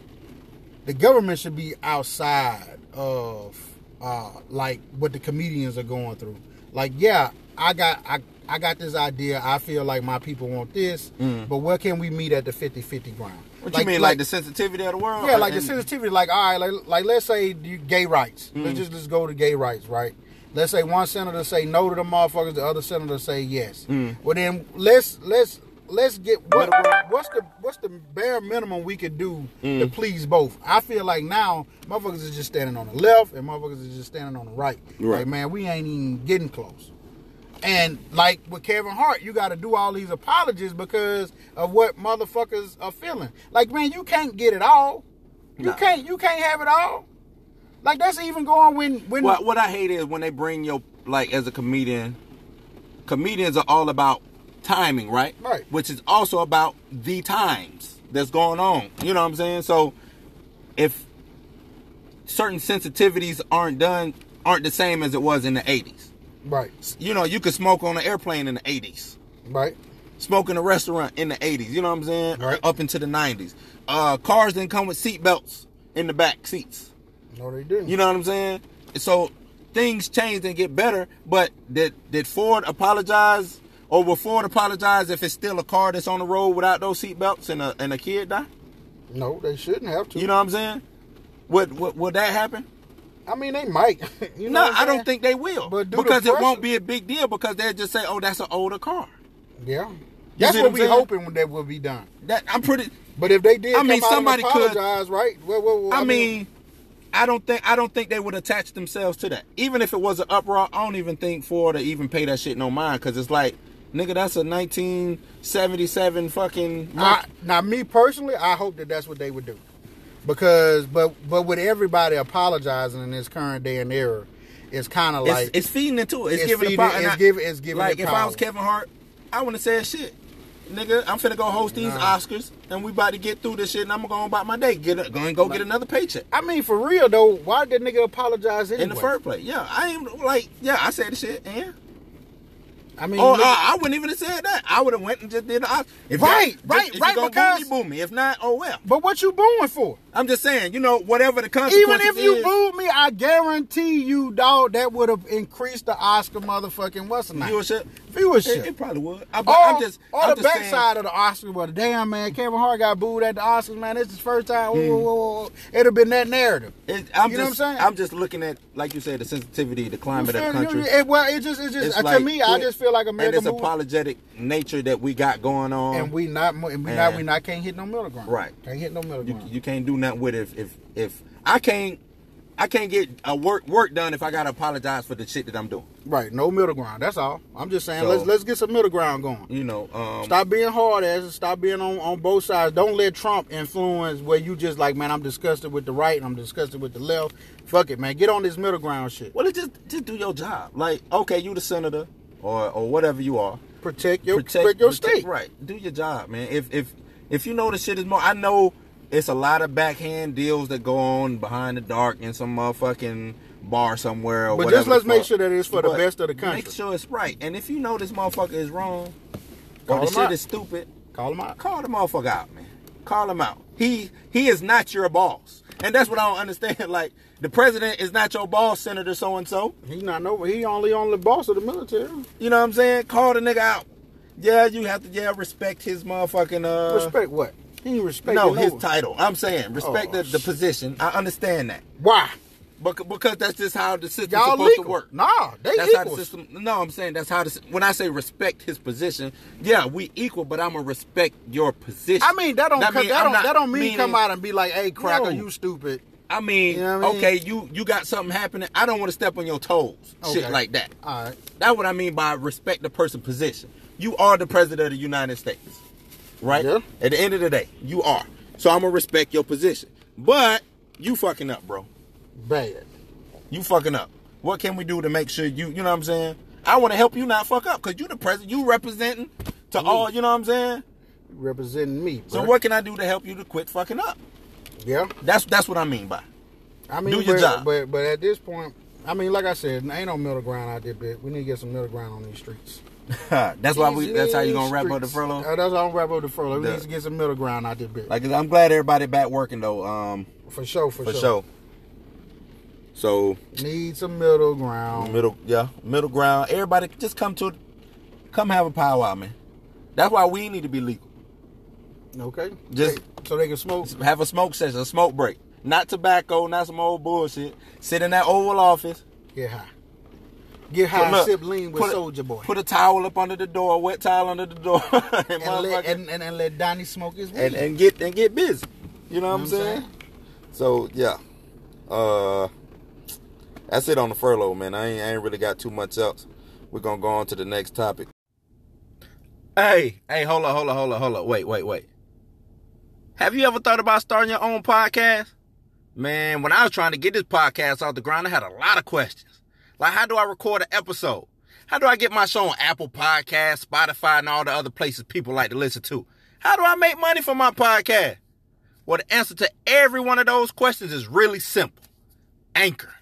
the government should be outside of uh, like what the comedians are going through. Like, yeah, I got I, I got this idea. I feel like my people want this, but where can we meet at the 50-50 ground? Mm. What you mean, like, the sensitivity of the world? yeah, like the sensitivity. Like, all right, like, like let's say you, gay rights. Mm. Let's just let's go to gay rights, right? Let's say one senator say no to the motherfuckers, the other senator say yes. Mm. Well, then let's let's let's get what, what's the what's the bare minimum we could do to Mm. please both. I feel like now motherfuckers is just standing on the left and motherfuckers is just standing on the right. Right. Like man, we ain't even getting close. And like with Kevin Hart, you got to do all these apologies because of what motherfuckers are feeling. Like, man, you can't get it all. You Nah. can't. You can't have it all. Like that's even going when when. What what I hate is when they bring your like as a comedian, comedians are all about timing, right? Right. Which is also about the times that's going on. You know what I'm saying? So if certain sensitivities aren't done, aren't the same as it was in the 80s. Right, You know, you could smoke on an airplane in the 80s. right, Smoke in a restaurant in the 80s. You know what I'm saying? Right. Up into the 90s. Uh, cars didn't come with seat belts in the back seats. no, they didn't. You know what I'm saying? So things changed and get better. But did did Ford apologize, or will Ford apologize if it's still a car that's on the road without those seatbelts and a and a kid die? no, they shouldn't have to. You know what I'm saying? Would would, would that happen? I mean, they might. you know no, I'm don't think they will. But because it won't be a big deal because they'll just say, "Oh, that's an older car." Yeah, that's what what we I'm saying? hoping that will be done. That I'm pretty. But if they did, I mean, somebody could- right? Well, well, well, I mean, I don't think I don't think they would attach themselves to that. Even if it was an uproar, I don't even think Ford to even pay that shit no mind because it's like, nigga, that's a 1977 fucking. I, now, me personally, I hope that that's what they would do, because but but with everybody apologizing in this current day and era, it's kind of like it's feeding into it. It's, it's giving feeding- power. it's I- giving- it's giving Like it if I was Kevin Hart, I wouldn't have said shit. Nigga, I'm finna go host these Nah. Oscars, and we about to get through this shit, and I'm gonna go about my day. Get a, go and go get another paycheck. I mean, for real though, why did nigga apologize anyway? In the first place, yeah, I ain't like, yeah, I said the shit, and I mean, Oh, I, I wouldn't even have said that. I would have went and just did the. If Right, y'all- right, if right, You because- boo me, boo me. If not, oh well. but what you booing for? I'm just saying, you know, whatever the consequence is. Even if you is, booed me, I guarantee you, dog, that would have increased the Oscar motherfucking what's the name? viewership, Viewership. it, it probably would. I, I'm just, or I'm the just saying, backside of the Oscars, but damn man, Kevin Hart got booed at the Oscars, man. This is his first time. Whoa, whoa, whoa, whoa. It'd have been that narrative. it, I'm You know what I'm saying? I'm just looking at, like you said, the sensitivity, the climate of the You country. It- well, it just, it just It's uh, like- to me, I just feel like America. and this apologetic nature that we got going on. and we not, and we not, we not can't hit no middle ground. Right. Can't hit no middle you, ground. you can't do nothing with it if, if, if I can't, I can't get a work work done if I gotta apologize for the shit that I'm doing. right. No middle ground. That's all. I'm just saying. So- let's let's get some middle ground going. You know, um, Stop being hard ass. Stop being on, on both sides. Don't let Trump influence where you just like, man, I'm disgusted with the right and I'm disgusted with the left. Fuck it, man. Get on this middle ground shit. Well, just just do your job. Like, okay, you the senator or or whatever you are. Protect your protect, your protect- state. Right. Do your job, man. If if if you know the shit is more, I know it's a lot of backhand deals that go on behind the dark in some motherfucking bar somewhere. Or But whatever just let's make sure that it's for the best of the country. Make sure it's right. And if you know this motherfucker is wrong Call or the shit out. is stupid, Call him out. call the motherfucker out, man. Call him out. He he is not your boss. And that's what I don't understand. Like the president is not your boss, Senator so and so. He not no. He only on the boss of the military. You know what I'm saying? Call the nigga out. Yeah, you have to yeah respect his motherfucking uh respect what? He respect. no his title. I'm saying oh, respect Oh, the, the position. I understand that, Why? but because that's just how the system's Y'all supposed legal. to work. Nah, they That's how the system. No, I'm saying that's how the. When I say respect his position, yeah, we equal, but I'm gonna respect your position. I mean, that don't That that, mean, that don't that don't mean meaning- come out and be like, "Hey, cracker, No. you stupid." I mean, You know I mean? okay, you you got something happening. I don't want to step on your toes, shit like that. All right. That's what I mean by respect the person position. You are the president of the United States, right? Yeah. At the end of the day, you are. So I'm gonna respect your position. But you fucking up, bro. Bad. You fucking up. What can we do to make sure you, you know what I'm saying? I want to help you not fuck up because you the president. You representing to all, you know what I'm saying? Representing me. So what can I do to help you to quit fucking up? Yeah. That's that's what I mean by. I mean, Do your but, job. But but at this point, I mean, like I said, ain't no middle ground out there. Bitch. We need to get some middle ground on these streets. that's why we. That's how you gonna wrap up the furlough. Uh, that's how I'm wrap up the furlough. We need to get some middle ground out there, bitch. Like I'm glad everybody back working though. Um, for sure, for, for sure. sure. So Need some middle ground. middle, yeah, middle ground. Everybody just come to, come have a powwow, man. That's why we need to be legal. Okay. Just- They- so they can smoke. Have a smoke session, a smoke break. Not tobacco, not some old bullshit. Sit in that Oval Office. Get high. Get high. and Look, sip lean with a- Soldier Boy. Put a towel up under the door, wet towel under the door, and, and, let, and, and, and let Donnie smoke his weed. and, and get and get busy. You know what I'm You know what saying? So yeah, uh, that's it on the furlough, man. I ain't, I ain't really got too much else. We're gonna go on to the next topic. Hey, hey, hold on, hold on, hold on, hold on. Wait, wait, wait. Have you ever thought about starting your own podcast? Man, when I was trying to get this podcast off the ground, I had a lot of questions. Like, how do I record an episode? How do I get my show on Apple Podcasts, Spotify, and all the other places people like to listen to? How do I make money from my podcast? Well, the answer to every one of those questions is really simple Anchor.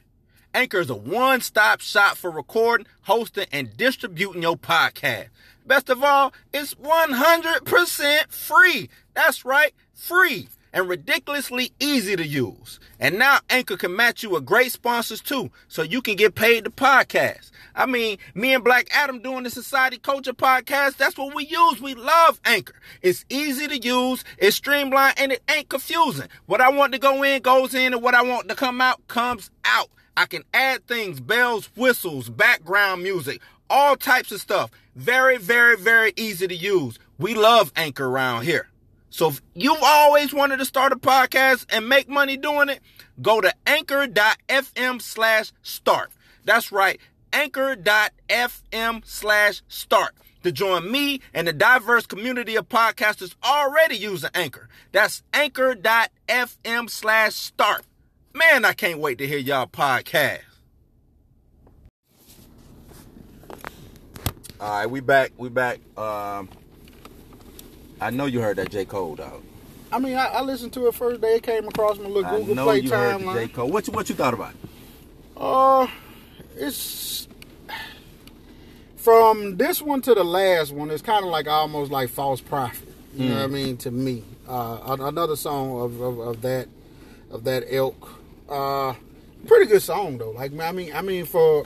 Anchor is a one stop shop for recording, hosting, and distributing your podcast. Best of all, it's 100% free. That's right, free and ridiculously easy to use. And now Anchor can match you with great sponsors too, so you can get paid to podcast. I mean, me and Black Atom doing the Society Culture podcast, that's what we use. We love Anchor. It's easy to use, it's streamlined, and it ain't confusing. What I want to go in goes in, and what I want to come out comes out. I can add things, bells, whistles, background music, all types of stuff. Very, very, very easy to use. We love Anchor around here. So if you've always wanted to start a podcast and make money doing it, go to anchor.fm slash start. That's right, anchor.fm slash start to join me and the diverse community of podcasters already using Anchor. That's anchor.fm slash start. Man, I can't wait to hear y'all podcast. All right, we back. We back. Um, I know you heard that J Cole dog. I mean, I, I listened to it first day. It came across my little Google I know Play you heard timeline. J Cole. What you what you thought about? it? Uh, it's from this one to the last one. It's kind of like almost like false prophet. You know what I mean? To me, uh, another song of, of, of that of that ilk. Uh, pretty good song though. Like I mean, I mean for.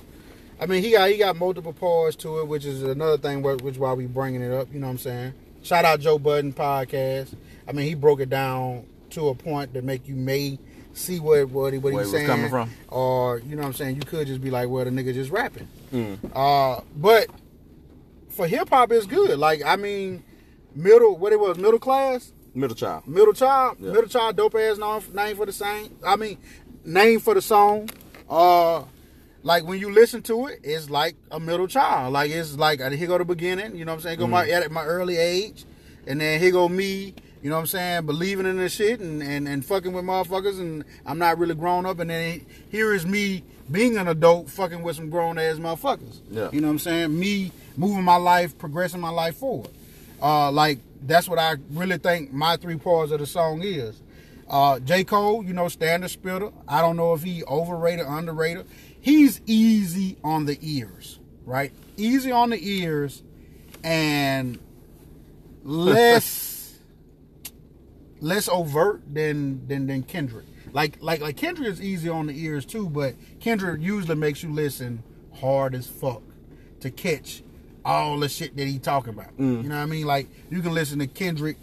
I mean, he got he got multiple parts to it, which is another thing, wh- which why we bringing it up. You know what I'm saying? Shout out Joe Budden podcast. I mean, he broke it down to a point that make you may see what what he what Where he was saying, coming from. or you know what I'm saying. You could just be like, well, the nigga just rapping. Mm. Uh, but for hip hop, it's good. Like I mean, middle what it was, middle class, Middle child. middle child, Yeah. middle child, dope ass name, name for the same. I mean, name for the song. Uh, like when you listen to it, it's like a middle child. Like it's like uh, here go the beginning. You know what I'm saying? Go my at my early age, and then here go me. You know what I'm saying? Believing in this shit and, and, and fucking with motherfuckers, and I'm not really grown up. And then here is me being an adult, fucking with some grown ass motherfuckers. Yeah. You know what I'm saying? Me moving my life, progressing my life forward. Uh, like that's what I really think my three parts of the song is. Uh, J. Cole, you know, standard spitter. I don't know if he overrated, underrated. He's easy on the ears, right? Easy on the ears, and less less overt than than than Kendrick. Like like like Kendrick is easy on the ears too, but Kendrick usually makes you listen hard as fuck to catch all the shit that he talking about. Mm. You know what I mean? Like you can listen to Kendrick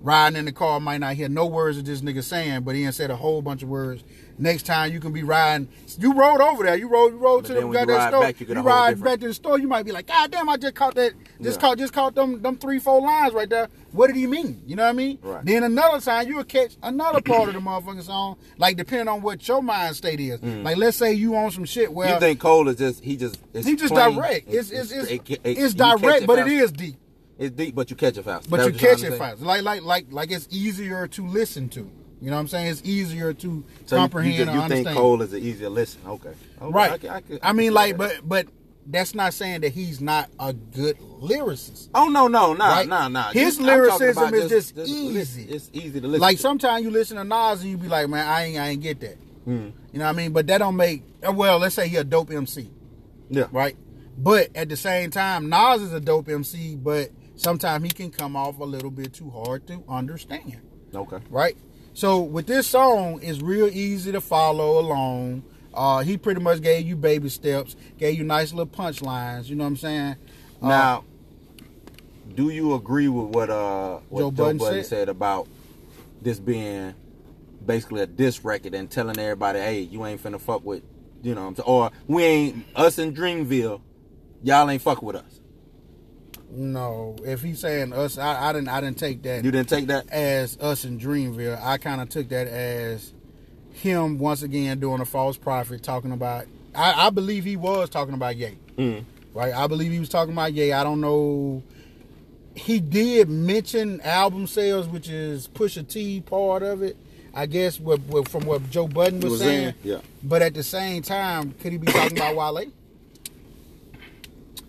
riding in the car might not hear no words of this nigga saying, but he done said a whole bunch of words. Next time you can be riding, you rode over there, you rode, you rode But to the you goddamn ride store. back, you you get a whole ride different- back to the store, you might be like, God damn, I just caught that, just Yeah. caught, just caught them, them three, four lines right there. What did he mean? You know what I mean? Right. Then another time you will catch another part of the motherfucking song, like depending on what your mind state is. Like let's say you on some shit where Mm. you think Cole is just he just it's he just direct. It's it's it's, it- it- it's you direct, but it is deep. It's deep, but you catch it fast. But you catch it fast. Like like like like it's easier to listen to. You know what I'm saying? It's easier to? So comprehend you, just- you understand. think Cole is an easier listen? Okay, Okay, right. I, I, can- I, can- mean, I like, that. but but that's not saying that he's not a good lyricist. oh no, no, no, Right? nah, nah. His Just- lyricism is just listen- easy. It's easy to listen. Like to. sometimes you listen to Nas and you be like, man, I ain't I ain't get that. Mm. You know what I mean? But that don't make uh, well. Let's say he a dope MC. yeah, right? But at the same time, Nas is a dope MC, but sometimes he can come off a little bit too hard to understand, Okay. right? So with this song, it's real easy to follow along. Uh, he pretty much gave you baby steps, gave you nice little punchlines. You know what I'm saying? Uh, Now, do you agree with what uh what Joe Joe, Budden Budden, said? said? about this being basically a diss record and telling everybody, hey, you ain't finna fuck with, you know, what I'm saying, or we ain't us in Dreamville, y'all ain't fuck with us. No, if he's saying us, I, I didn't, I didn't take that You didn't take that? as us in Dreamville. I kind of took that as him once again doing a false prophet, talking about. I, I believe he was talking about Ye. Mm. right? I believe he was talking about Ye. I don't know. He did mention album sales, which is Pusha T part of it. I guess what, what, from what Joe Budden was, Was saying. saying, yeah. But at the same time, could he be talking about Wale?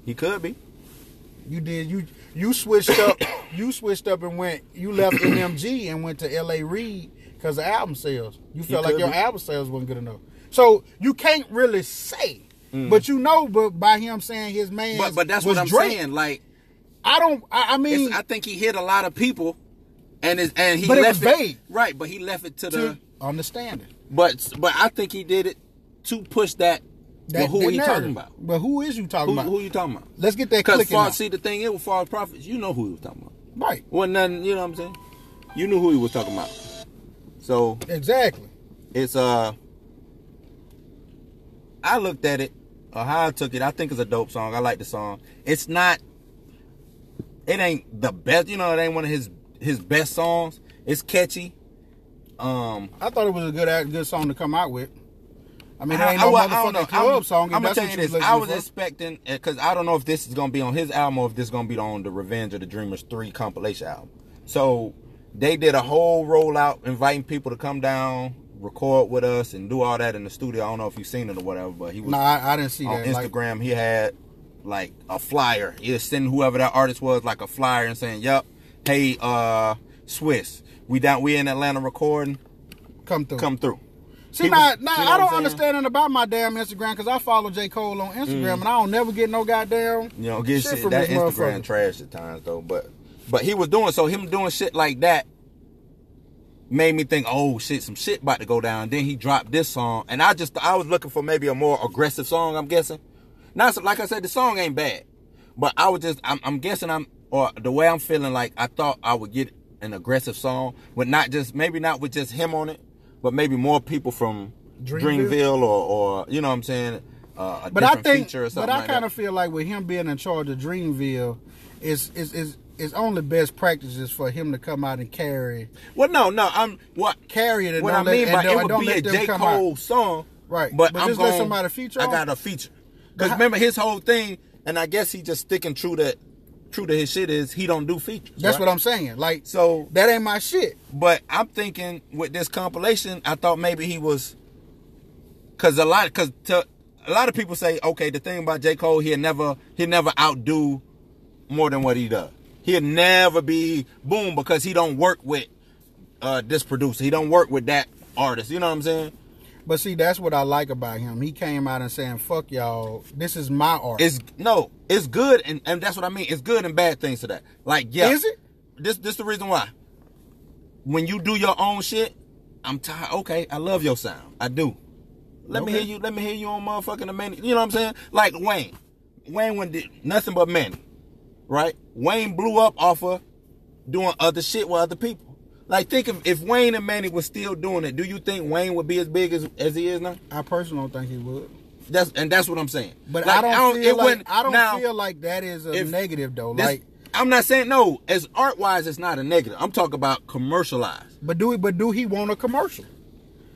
He could be. You did you you switched up you switched up and went you left MMG and went to LA Reid because of album sales. You felt like your album sales wasn't good enough. So you can't really say. But you know, but by him saying his man, Mm. But but that's was what I'm Drake, saying. Like, I don't. I, I mean, I think he hit a lot of people, and it's, and he But it was vague. right. But he left it to, the. to understand it. But but I think he did it to push that. That, well, who are you narrative. talking about? But who is you talking Who, about? who are you talking about? Let's get that Because clicking. now. see the thing is with false prophets, you know who he was talking about. Right. Wasn't nothing, you know what I'm saying? You knew who he was talking about. So Exactly. it's uh I looked at it, or how I took it, I think it's a dope song. I like the song. It's not it ain't the best, you know, it ain't one of his his best songs. It's catchy. Um I thought it was a good good song to come out with. I mean, I- ain't I- no I know. motherfucking club I'm- song. I'm gonna tell you this. I was for. expecting because I don't know if this is gonna be on his album or if this is gonna be on the Revenge of the Dreamers three compilation album. So they did a whole rollout, inviting people to come down, record with us, and do all that in the studio. I don't know if you've seen it or whatever, but he was No, I, I didn't see on that. Like, Instagram. he had like a flyer. He was sending whoever that artist was like a flyer and saying, "Yep, hey, uh, Swiss, we down, we in Atlanta recording. come through. Come through." See, He now, was- now you know I don't understand nothing about my damn Instagram because I follow J. Cole on Instagram mm. and I don't never get no goddamn You know, get shit shit, from that Instagram trash at times though. But but he was doing so him doing shit like that made me think, oh shit, some shit about to go down. Then he dropped this song, and I just I was looking for maybe a more aggressive song. I'm guessing. Not so- like I said, the song ain't bad, but I was just I'm, I'm guessing I'm or the way I'm feeling like I thought I would get an aggressive song with not just maybe not with just him on it, but maybe more people from Dreamville? Dreamville, or or you know what I'm saying. Uh, a But I think, feature or but I like kind of feel like with him being in charge of Dreamville, is is is is only best practices for him to come out and carry Well, no, no, I'm what carry it. And what I mean and by it would be let a them Cole out. song, Right, But, but I'm just let going, somebody feature I got a feature because remember his whole thing, and I guess he just sticking true to true to his shit is he don't do features. That's right? what I'm saying. Like So, that ain't my shit. but I'm thinking with this compilation, I thought maybe he was because a lot because to a lot of people say, okay, the thing about J Cole, he'll never he'll never outdo more than what he does. He'll never be boom because he don't work with uh, this producer. He don't work with that artist. You know what I'm saying? But see, that's what I like about him. He came out and saying, "Fuck y'all, this is my art." It's no, it's good, and, and that's what I mean. It's good and bad things to that. Like, yeah, Is it? This this the reason why. When you do your own shit, I'm tired. Okay, I love your sound. I do. Let me hear you. Let me hear you on motherfucking the man. You know what I'm saying? Like Wayne. Wayne when did nothing but men, right? Wayne blew up off of doing other shit with other people. Like think of if Wayne and Mannie was still doing it, do you think Wayne would be as big as, as he is now? I personally don't think he would. That's and that's what I'm saying. But Like, I don't, feel it like wouldn't- I don't now, feel like that is a if negative though. this- like, I'm not saying no. As art wise, it's not a negative. I'm talking about commercialized. but do he? But do he want a commercial?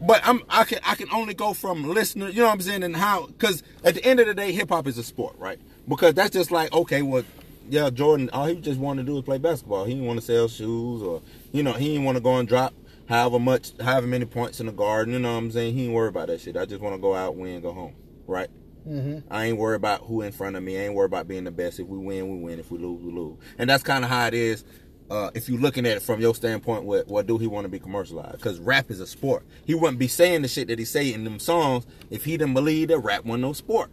But I'm I can I can only go from listener, you know what I'm saying, and how because at the end of the day, hip hop is a sport, right? Because that's just like okay, well, yeah, Jordan, all he just wanted to do is play basketball. He didn't want to sell shoes or you know he didn't want to go and drop however much, however many points in the garden. You know what I'm saying? He ain't worried about that shit. I just want to go out, win, go home, right? Mm-hmm. I ain't worried about who in front of me. I ain't worried about being the best. If we win, we win. If we lose, we lose. And that's kind of how it is. Uh, if you're looking at it from your standpoint, what what do he want to be commercialized? Because rap is a sport. He wouldn't be saying the shit that he say in them songs if he didn't believe that rap wasn't no sport.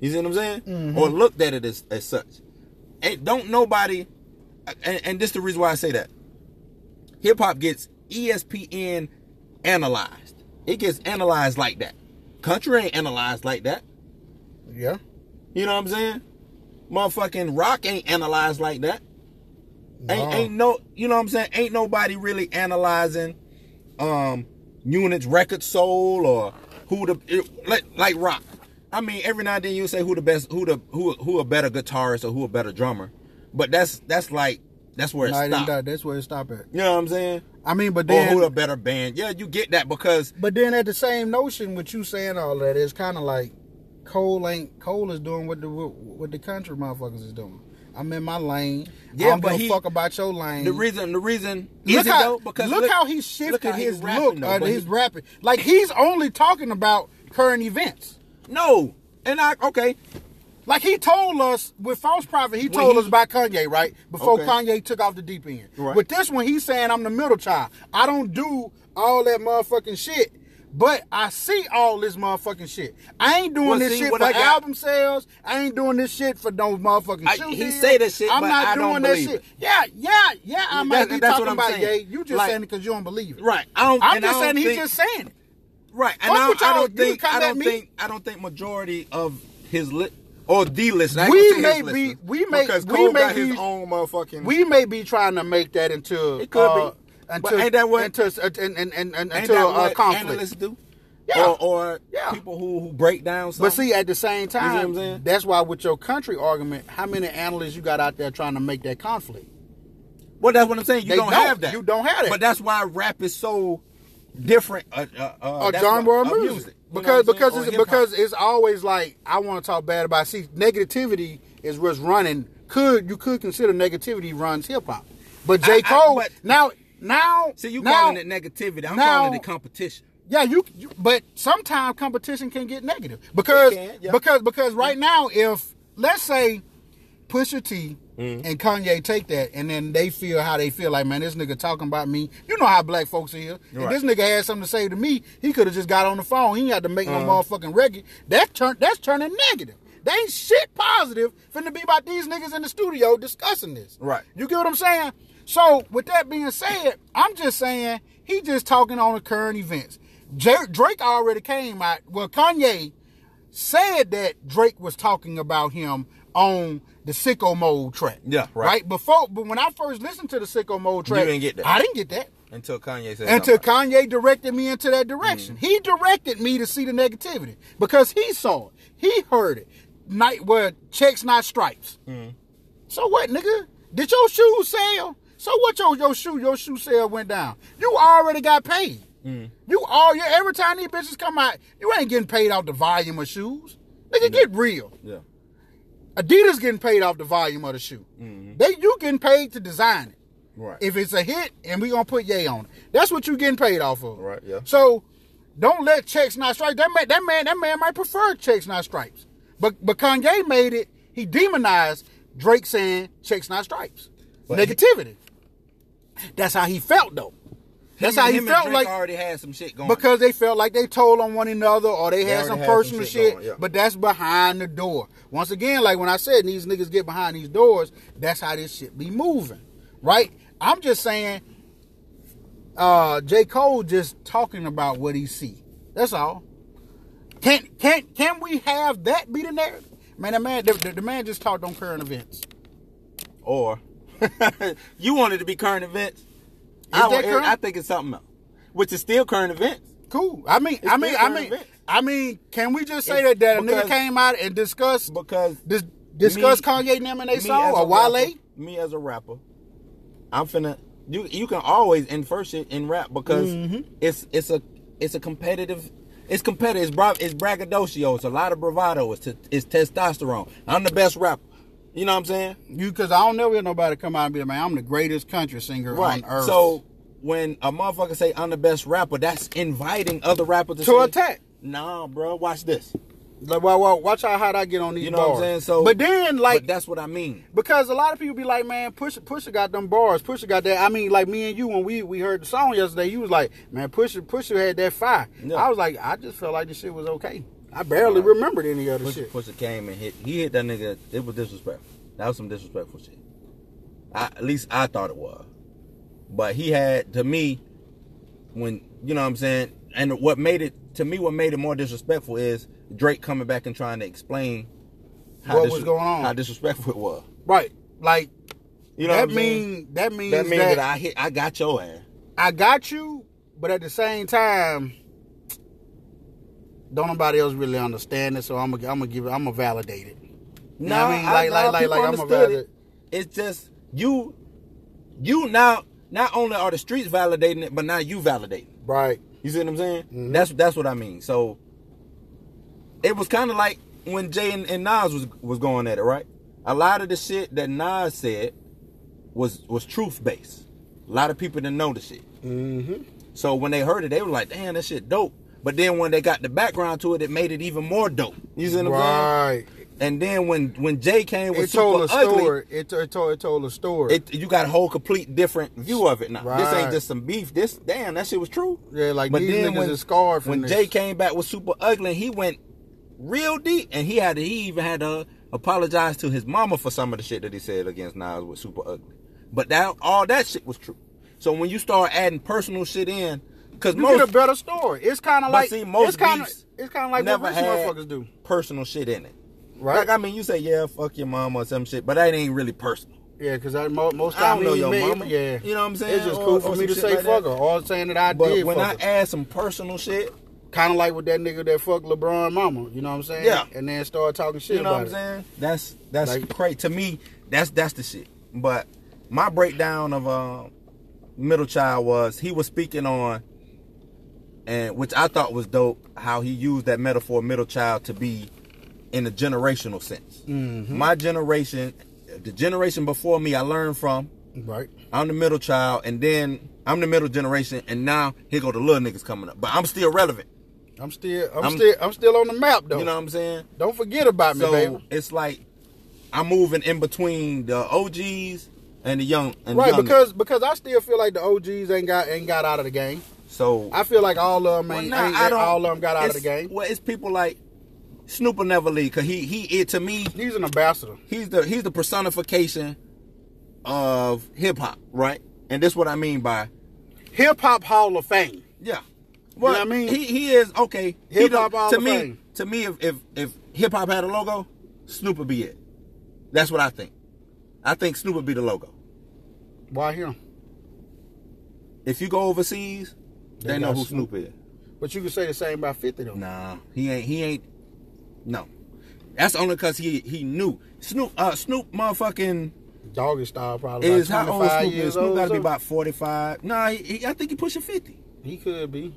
You see what I'm saying? Or looked at it as, as such. And don't nobody. And, and this is the reason why I say that. Hip hop gets ESPN analyzed. It gets analyzed like that. Country ain't analyzed like that. Yeah. You know what I'm saying? Motherfucking rock ain't analyzed like that. Ain't No. ain't no you know what I'm saying? Ain't nobody really analyzing um units record sold or who the it- like, like rock. I mean every now and then you say who the best who the who who a better guitarist or who a better drummer. But that's that's like that's where it No, it stops. That's where it stop at. You know what I'm saying? I mean, but then Or who a better band. Yeah, you get that because but then at the same notion, with you saying all that, it's kind of like Cole ain't Cole is doing what the what the country motherfuckers is doing. I'm in my lane. Yeah, I don't but give he- fuck about your lane. the reason the reason is look how, though because look, how he shifted look how his rapping, look, though, uh, his he- rapping. Like he's only talking about current events. No. And I okay. Like he told us with False Prophet, he told he- us about Kanye, right? Before Okay. Kanye took off the deep end. Right. With this one, he's saying I'm the middle child. I don't do all that motherfucking shit. But I see all this motherfucking shit. I ain't doing Well, this see, shit for I got- album sales. I ain't doing this shit for no motherfucking I- he deals. say that shit, I'm not I doing don't that shit. it. Yeah, yeah, yeah. I That- might be that's talking what I'm about saying. You just Like- saying it because you don't believe it. Right. I don't I'm just I saying don't he's think- just saying it. Right, and I, I don't think I don't think I don't think majority of his li- or D list. We may be- listeners, we may- because we may got be- his own motherfucking. We may be trying to make that into It could be. uh, But into, ain't that what- into and ain't into that a what conflict. analysts do? Yeah. Or, or Yeah. people who who break down. Something. But see, at the same see what I'm time, saying? that's why with your country argument, how many analysts you got out there trying to make that conflict? well, that's what I'm saying. You don't, don't. have that. You don't have that. But that's why rap is so different. Uh, uh, uh, A genre of why- music, You know because because it's because it's always like I want to talk bad about. See, negativity is what's running. Could you could consider negativity runs hip hop, but J I- I- Cole but- now now see you now, calling it negativity. I'm now- calling it competition. Yeah, you, you but sometimes competition can get negative because can, yeah. because because right now if let's say Pusha T Mm-hmm. and Kanye take that and then they feel how they feel like man this nigga talking about me. You know how black folks is. If Right. this nigga had something to say to me, he could have just got on the phone. He ain't had to make Uh-huh. no motherfucking record. That turn that's turning negative. They ain't shit positive finna be about these niggas in the studio discussing this. Right. You get what I'm saying? So with that being said, I'm just saying he just talking on the current events. Drake already came out. Well, Kanye said that Drake was talking about him on the Sicko Mode track. Yeah, right. Before, but when I first listened to the Sicko Mode track, didn't get that. I didn't get that Until Kanye said until something. Kanye directed me into that direction. Mm-hmm. He directed me to see the negativity because he saw it. He heard it. Night where checks not stripes. Mm-hmm. So what, nigga? Did your shoes sell? So what your your shoe your shoe sale went down? You already got paid. Mm-hmm. You all your every time these bitches come out, you ain't getting paid off the volume of shoes. Nigga, get real. Yeah. Adidas getting paid off the volume of the shoe. They you getting paid to design it. Mm-hmm. Right. If it's a hit and we gonna put yay on it, that's what you getting paid off of. Right, yeah. So don't let checks not stripes. That man, that man, that man might prefer checks not stripes. But but Kanye made it. He demonized Drake saying checks not stripes. But Negativity. That's how he felt though. That's how he felt like already had some shit going. because they felt like they told on one another or they, had some had some personal shit shit. going, yeah. But that's behind the door. Once again, like when I said these niggas get behind these doors, that's how this shit be moving. Right? I'm just saying uh J. Cole just talking about what he see. That's all. Can can can we have that be the narrative? Man, the man the, the, the man just talked on current events. or you want it to be current events. Is I, that current? I think it's something else, which is still current events. Cool. I mean, It's I mean, I mean, events. I mean, can we just say It's- that that a nigga came out and discussed Because dis, me- Kanye and them their me song or Wale? rapper- me as a rapper, I'm finna. You you can always infer shit in rap because Mm-hmm. it's it's a it's a competitive. It's competitive. It's, bra- it's braggadocio. It's a lot of bravado. It's, t- it's testosterone. I'm the best rapper. You know what I'm saying? You, because I don't never hear nobody come out and be like, man, I'm the greatest country singer Right. on earth. So when a motherfucker say I'm the best rapper, that's inviting other rappers to, to say, attack. Nah, bro. Watch this. Like, well, well, watch how I get on these You know what I'm saying? So, but then, like, but that's what I mean. because a lot of people be like, man, Pusha, Pusha got them bars. Pusha got that. I mean, like me and you when we we heard the song yesterday, you was like, man, Pusha, Pusha had that fire. Yeah. I was like, I just felt like the shit was okay. I barely remembered any other Pusha, shit. Pusha came and hit. He hit that nigga. It was disrespectful. That was some disrespectful shit. I, at least I thought it was. But he had to me when you know what I'm saying. And what made it to me, what made it more disrespectful is Drake coming back and trying to explain how What was going on. how disrespectful it was. Right. Like You know that what I'm mean that means That that, means that I hit. I got your ass. I got you, but at the same time, don't nobody else really understand it. So I'm gonna I'm gonna give it. I'm gonna validate it. You what I mean? Like like like people like I'm gonna validate. it. It's just you, you now. Not only are the streets validating it, but now you validate. it. Right. You see what I'm saying? Mm-hmm. That's that's what I mean. So it was kind of like when Jay and, and Nas was was going at it, right? A lot of the shit that Nas said was was truth based. A lot of people didn't know the shit. Mm-hmm. So when they heard it, they were like, "Damn, that shit dope." But then when they got the background to it, it made it even more dope. You see what I'm saying? Right. And then when when Jay came with It told a super ugly, story. It, it told it told a story. it you got a whole complete different view of it now. This ain't just some beef. This damn that shit was true. yeah, like these niggas is scarred from when this. Jay came back with super ugly, he went real deep, and he had to, he even had to apologize to his mama for some of the shit that he said against Nas with super ugly. But that all that shit was true. So when you start adding personal shit in, because you most get a better story. It's kind of but like see, most it's kind of it's kind of like never what rich motherfuckers do. personal shit in it. Right. Like I mean, you say yeah, fuck your mama or some shit, but that ain't really personal. Yeah, because mo- most I time don't know your me, mama. Yeah, You know what I'm saying? It's just cool or for me to say like fuck her, or saying that I But did when I her. add some personal shit, Kind of like with that nigga that fucked LeBron mama. You know what I'm saying? Yeah. And then start talking shit you know what I'm it. saying? That's that's Like- crazy to me. That's that's the shit. But my breakdown of uh, middle child was he was speaking on, and which I thought was dope. How he used that metaphor middle child to be in a generational sense. Mm-hmm. My generation, the generation before me, I learned from. Right. I'm the middle child, and then I'm the middle generation, and now here go the little niggas coming up. But I'm still relevant. I'm still I'm, I'm- still I'm still on the map though. You know what I'm saying? Don't forget about me, So baby. it's like I'm moving in between the OGs and the young and Right, young because because I still feel like the OGs ain't got ain't got out of the game. So I feel like all of them well, ain't, nah, ain't I don't- all of them got out of the it's- game. Well, it's people like Snoop will never leave because he he it, to me He's an ambassador. he's the he's the personification of hip hop, right? And this what I mean by Hip Hop Hall of Fame. yeah. know what I mean? He he is okay. Hip Hop Hall to of me Fame. to me if if if hip hop had a logo, Snoop would be it. That's what I think. I think Snoop would be the logo. Why him? If you go overseas, they, They know who Snoop. Snoop is. But you could say the same about Fifty though. Nah, he ain't. He ain't. No, that's only because he he knew Snoop. Uh, Snoop, motherfucking Doggystyle probably is how old Snoop is. Snoop got to be about forty five. Nah, he, he, I think he pushing fifty. He could be.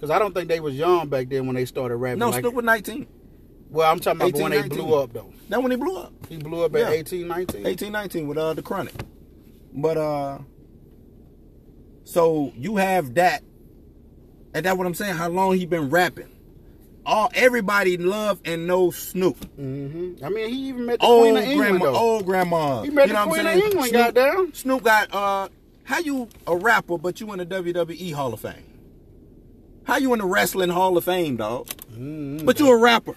Cause I don't think they was young back then when they started rapping. No, like, Snoop was nineteen. well, I'm talking about 18, when they blew up though. That when he blew up. He blew up at Yeah. 18, 19. 18, 19 with uh the chronic. But uh so you have that and that's what I'm saying, how long he been rapping. All everybody love and know Snoop. Mm-hmm. I mean, he even met the Old Queen of England grandma, though. old grandma. He met You the know what I'm Queen of saying? England, Snoop, goddamn. Snoop got uh how you a rapper but you in the WWE Hall of Fame? How you in the wrestling Hall of Fame, dog? Mhm. But you a rapper.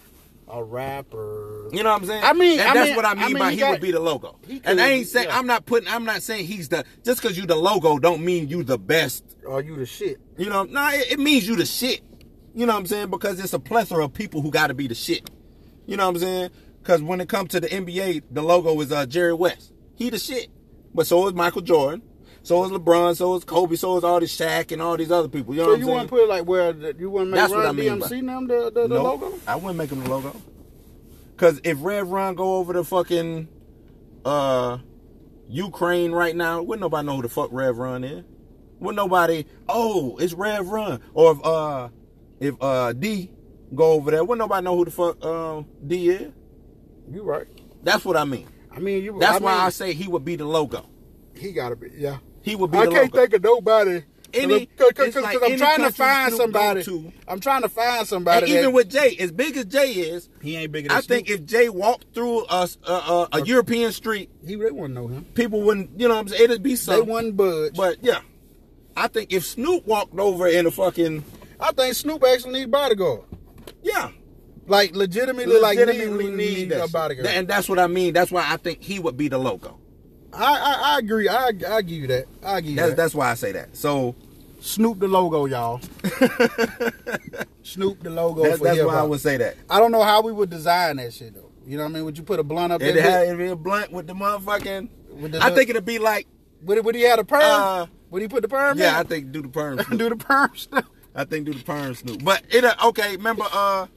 A rapper. You know what I'm saying? I mean- and I that's mean- what I I mean, mean, by he he, got- would be the logo. he And I ain't be, saying yeah. I'm not putting I'm not saying he's the just because you the logo don't mean you the best. Are you the shit? You know, nah, it, it means you the shit. You know what I'm saying? Because it's a plethora of people who got to be the shit. You know what I'm saying? Because when it comes to the NBA, the logo is uh, Jerry West. He the shit. But so is Michael Jordan. So is LeBron. So is Kobe. So is all this Shaq and all these other people. You know So what you I'm saying? So you want to put it like where the- you want to make That's Run I mean DMC them the, the, the Nope, logo? I wouldn't make him the logo. Cause if Rev Run go over to fucking uh Ukraine right now, wouldn't nobody know who the fuck Rev Run is. Wouldn't nobody oh, it's Rev Run. Or if uh if uh D go over there, wouldn't nobody know who the fuck uh, D is. You right. That's what I mean. I mean, you. That's I why mean, I say he would be the logo. he gotta be. Yeah. He would be I the can't logo. think of nobody. Any- because it's like I'm any trying to find somebody. to. I'm trying to find somebody. and even that- with Jay, as big as Jay is, he ain't bigger. Than I think Snoop. if Jay walked through a, a, a, a European street, he they wouldn't know him. people wouldn't, you know what I'm saying? It'd be so. They wouldn't budge. But yeah, I think if Snoop walked over in a fucking, I think Snoop actually needs bodyguard. yeah, Like legitimately, like legitimately need, need need a bodyguard. And that's what I mean. That's why I think he would be the logo. I, I I agree. I I give you that. I give you That's that. that's why I say that. So Snoop the logo, y'all. Snoop the logo that's, that's why I would say that. I don't know how we would design that shit though. You know what I mean? Would you put a blunt up It'd there? have it'd be a blunt with the motherfucking. With the I think it'd be like, Would, would he have a perm? Uh, would he put the perm? yeah, I think do the perm. Do the perm stuff. I think do the perm Snoop. But it uh, okay. Remember, uh,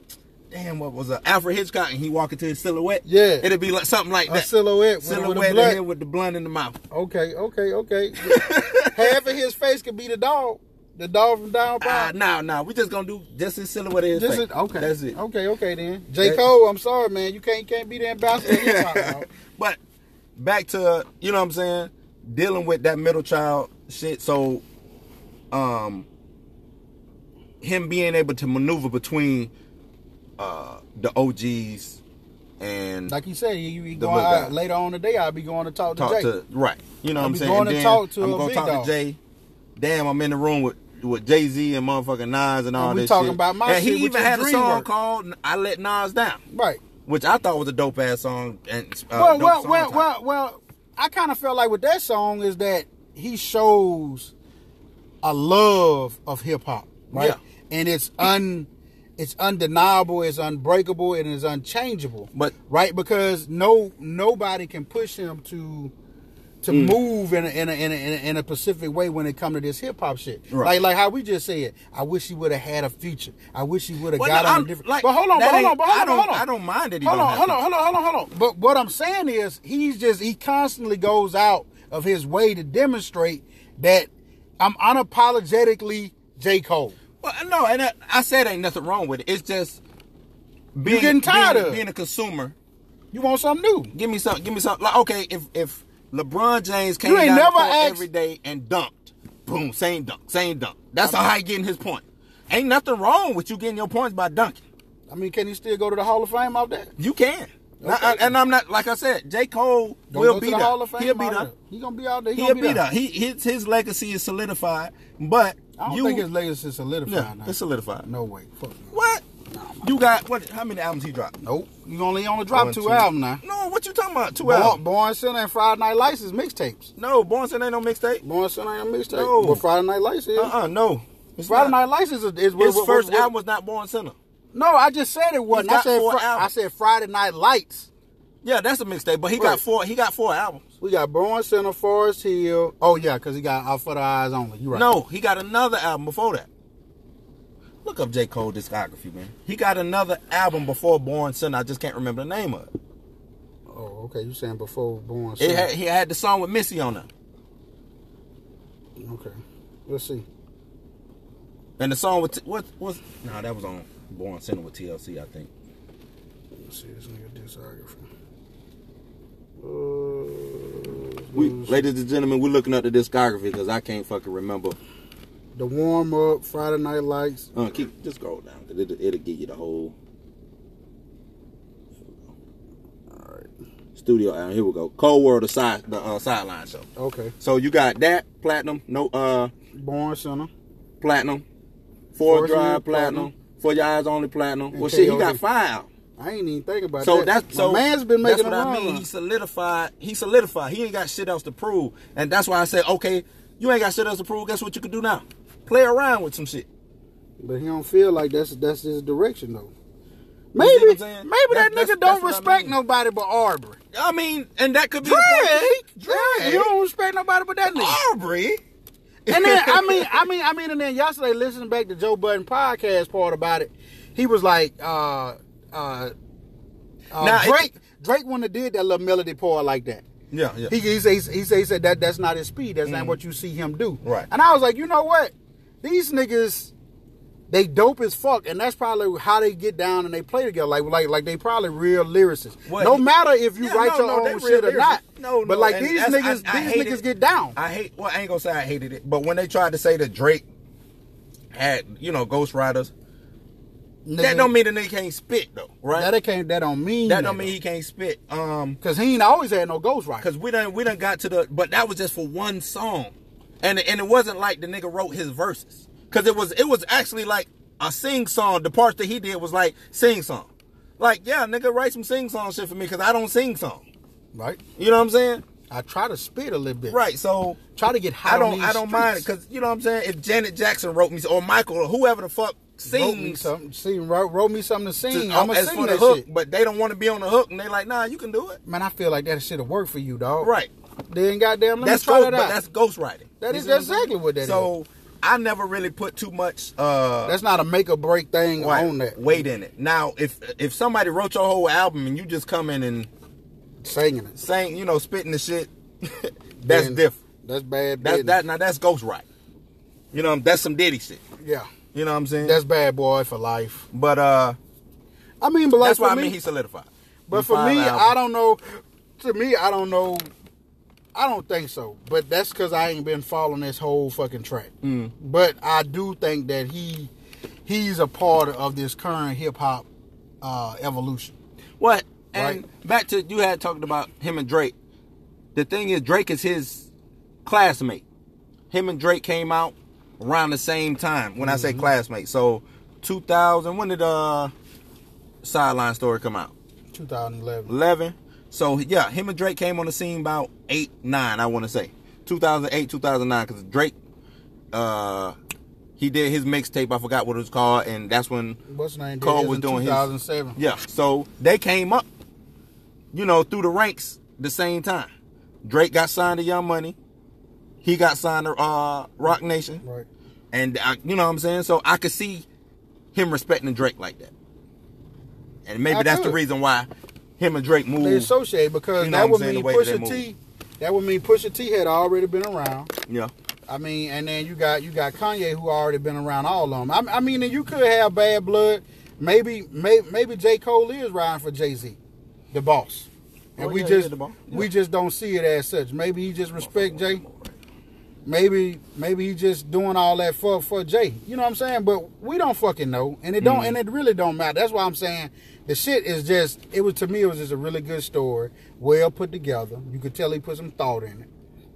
damn, what was it? Alfred Hitchcock, and he walk into his silhouette. Yeah. it'd be like something like A that. silhouette with, silhouette with a in blunt. here with the blunt in the mouth. Okay, okay, okay. Half of his face could be the dog. The dog from down Ah, south. no, no, we just gonna do just his silhouette. his Just face. it, okay. that's it. Okay, okay then. J. That- Cole, I'm sorry, man. You can't can't be the ambassador but back to you know what I'm saying, dealing with that middle child shit. So, um, him being able to maneuver between uh the OGs and Like you said, you, you going guy. later on today. I'll be going to talk to talk Jay. to right. You know I'll what I'm be saying. going And to talk to I'm a gonna talk dog. to Jay. Damn, I'm in the room with with Jay Z and motherfucking Nas and all we this talking shit. about my and shit, he even had a song DreamWorks. called "I Let Nas Down," right. which I thought was a dope ass song. And uh, well, well, song well, title. well, well. I kind of felt like with that song is that he shows a love of hip hop, right? Yeah. And it's un, it's undeniable, it's unbreakable, and it's unchangeable. But- right because no nobody can push him to to Mm. move in a, in a in a in a in a specific way when it come to this hip hop shit. Right. Like like how we just said, I wish he would have had a future. I wish he would have Well, got no, on I'm- a different. like, but hold on, but hold on, but hold on, hold on. I don't mind that he hold don't on, hold on, hold on, hold on, hold on. But what I'm saying is, he's just he constantly goes out of his way to demonstrate that I'm unapologetically J Cole. Well, no, and I, I said ain't nothing wrong with it. It's just being getting tired being, of being a consumer. You want something new? Give me some. Give me some. Like, okay, if if LeBron James came You ain't down the never asked- every day and dunked, boom, same dunk, same dunk. That's how he getting his point. Ain't nothing wrong with you getting your points by dunking. I mean, can he still go to the Hall of Fame out there? You can. Okay. I- I- and I'm not like I said. J Cole Don't will be the there. Hall of Fame. He'll be there. there. He gonna be out there. He He'll gonna be there. He his his legacy is solidified, but I don't you think his legacy is solidified yeah, now. it's solidified. No way. Fuck no. What? You got what? How many albums he dropped? Nope. You only only dropped two albums now. No, what you talking about? Two Born, albums? Born Sinner and Friday Night Lights is mixtapes. No, Born Sinner ain't no mixtape. Born Sinner ain't a mixtape. No. But Friday Night Lights is. Uh uh no. It's Friday not. Night Lights is, is what, His what- first what- album was not Born Sinner. No, I just said it wasn't. I said I said Friday Night Lights. Yeah, that's a mixtape, but he Right. got four. He got four albums. We got Born Sinner, Forest Hill. Oh yeah, because he got Out for the Eyes Only. You right? No, he got another album before that. Look up J Cole discography, man. He got another album before Born Sinner. I just can't remember the name of it. Oh, okay. You saying before Born Sinner? had, he had the song with Missy on it, okay. Let's see. and the song with what was? No, that was on Born Sinner with TLC, I think. Let's see this nigga discography. Uh, We, ladies and gentlemen, we're looking up the discography because I can't fucking remember. the warm up, Friday Night Lights. Uh, keep just scroll down because it'll, it'll give you the whole. All right. Studio album. Here we go. Cole World, the side, the uh, sideline show. Okay. So you got that platinum, no uh Born Sinner. platinum, Four Drive platinum, platinum. For Your Eyes Only platinum. And Well, shit, he got five. I ain't even think about So that. that's My so man's been making that's a what. I mean. He solidified. He solidified. He ain't got shit else to prove, and that's why I say, okay, you ain't got shit else to prove. Guess what you could do now? Play around with some shit. But he don't feel like that's that's his direction though. You see what Maybe maybe that That's- nigga don't what I respect mean. nobody but Aubrey. I mean, and that could be. Drake, Drake, you don't respect nobody but that nigga. Aubrey. And then I mean, I mean, I mean, and then yesterday listening back to Joe Budden podcast part about it, he was like, uh, uh, uh Now, it- Drake, Drake wouldn't have did that little melody part like that. Yeah, yeah. He he says he said he said that that's not his speed. That's not what you see him do. Right. And I was like, you know what? These niggas, they dope as fuck, and that's probably how they get down and they play together. Like like like they probably real lyricists. Well, no matter if you Yeah, write no, your no, own shit or not. lyricists. No, But like these niggas, I- I these niggas it. get down. I hate. Well, I ain't gonna say I hated it, but when they tried to say that Drake had, you know, Ghost Riders, that don't mean the nigga can't spit though, right? that can't. That don't mean That don't mean he can't spit. Um, because he ain't always had no ghostwriter. cause we done we done got to the, but that was just for one song, and and it wasn't like the nigga wrote his verses, cause it was it was actually like a sing song. The parts that he did was like sing song, like yeah, nigga write some sing song shit for me, cause I don't sing song. right? You know what I'm saying? I try to spit a little bit. Right. So Try to get hot I don't I don't mind it because you know what I'm saying. If Janet Jackson wrote me or Michael or whoever the fuck Wrote me something. Sing, wrote, wrote me something to sing. to- I'm gonna sing that the hook, shit. but they don't want to be on the hook, and they like, nah, you can do it. Man, I feel like that should have worked for you, dog. Right. Then goddamn, let that's me try ghost, that but out. that's ghostwriting. That is You is see what I'm saying? exactly what that so, I never really put too much uh That's not a make or break thing right, on that. weight in it. Now, if if somebody wrote your whole album and you just come in and Singing it. saying, you know, spitting the shit, that's Then different. That's bad. That's business. that now that's ghostwriting. You know, that's some Diddy shit. Yeah. You know what I'm saying? That's bad boy for life. but uh I mean, but like that's why I me, mean he solidified. but Them for me. I don't know. To me, I don't know. I don't think so. But that's because I ain't been following this whole fucking track. Mm. But I do think that he he's a part of this current hip hop uh, evolution. What? And Right. back to you had talked about him and Drake. The thing is, Drake is his classmate. Him and Drake came out around the same time. When I Mm-hmm. say classmate, so 2000. When did uh Sideline Story come out? 2011. 11. So yeah, him and Drake came on the scene about eight, nine. I want to say 2008, 2009, because Drake, uh, he did his mixtape. I forgot what it was called, and that's when What's name? Cole was in doing his- yeah. So they came up, you know, through the ranks the same time. Drake got signed to Young Money. He got signed to uh, Roc Nation. Right. And I, you know what I'm saying? So I could see him respecting Drake like that. And maybe I that's the reason why him and Drake move They associate because You know that would mean the way that Pusha T. That would mean Pusha T had already been around. yeah. I mean, and then you got you got Kanye who already been around all of them. I, I mean, and you could have bad blood. Maybe, maybe, maybe J Cole is riding for Jay Z, the boss, and Oh, we yeah, just yeah, we just don't see it as such. Maybe he just respect Jay. Maybe maybe he just doing all that for for Jay. You know what I'm saying? But we don't fucking know, and it don't Mm. and it really don't matter. That's why I'm saying the shit is just. It was to me, it was just a really good story, well put together. You could tell he put some thought in it.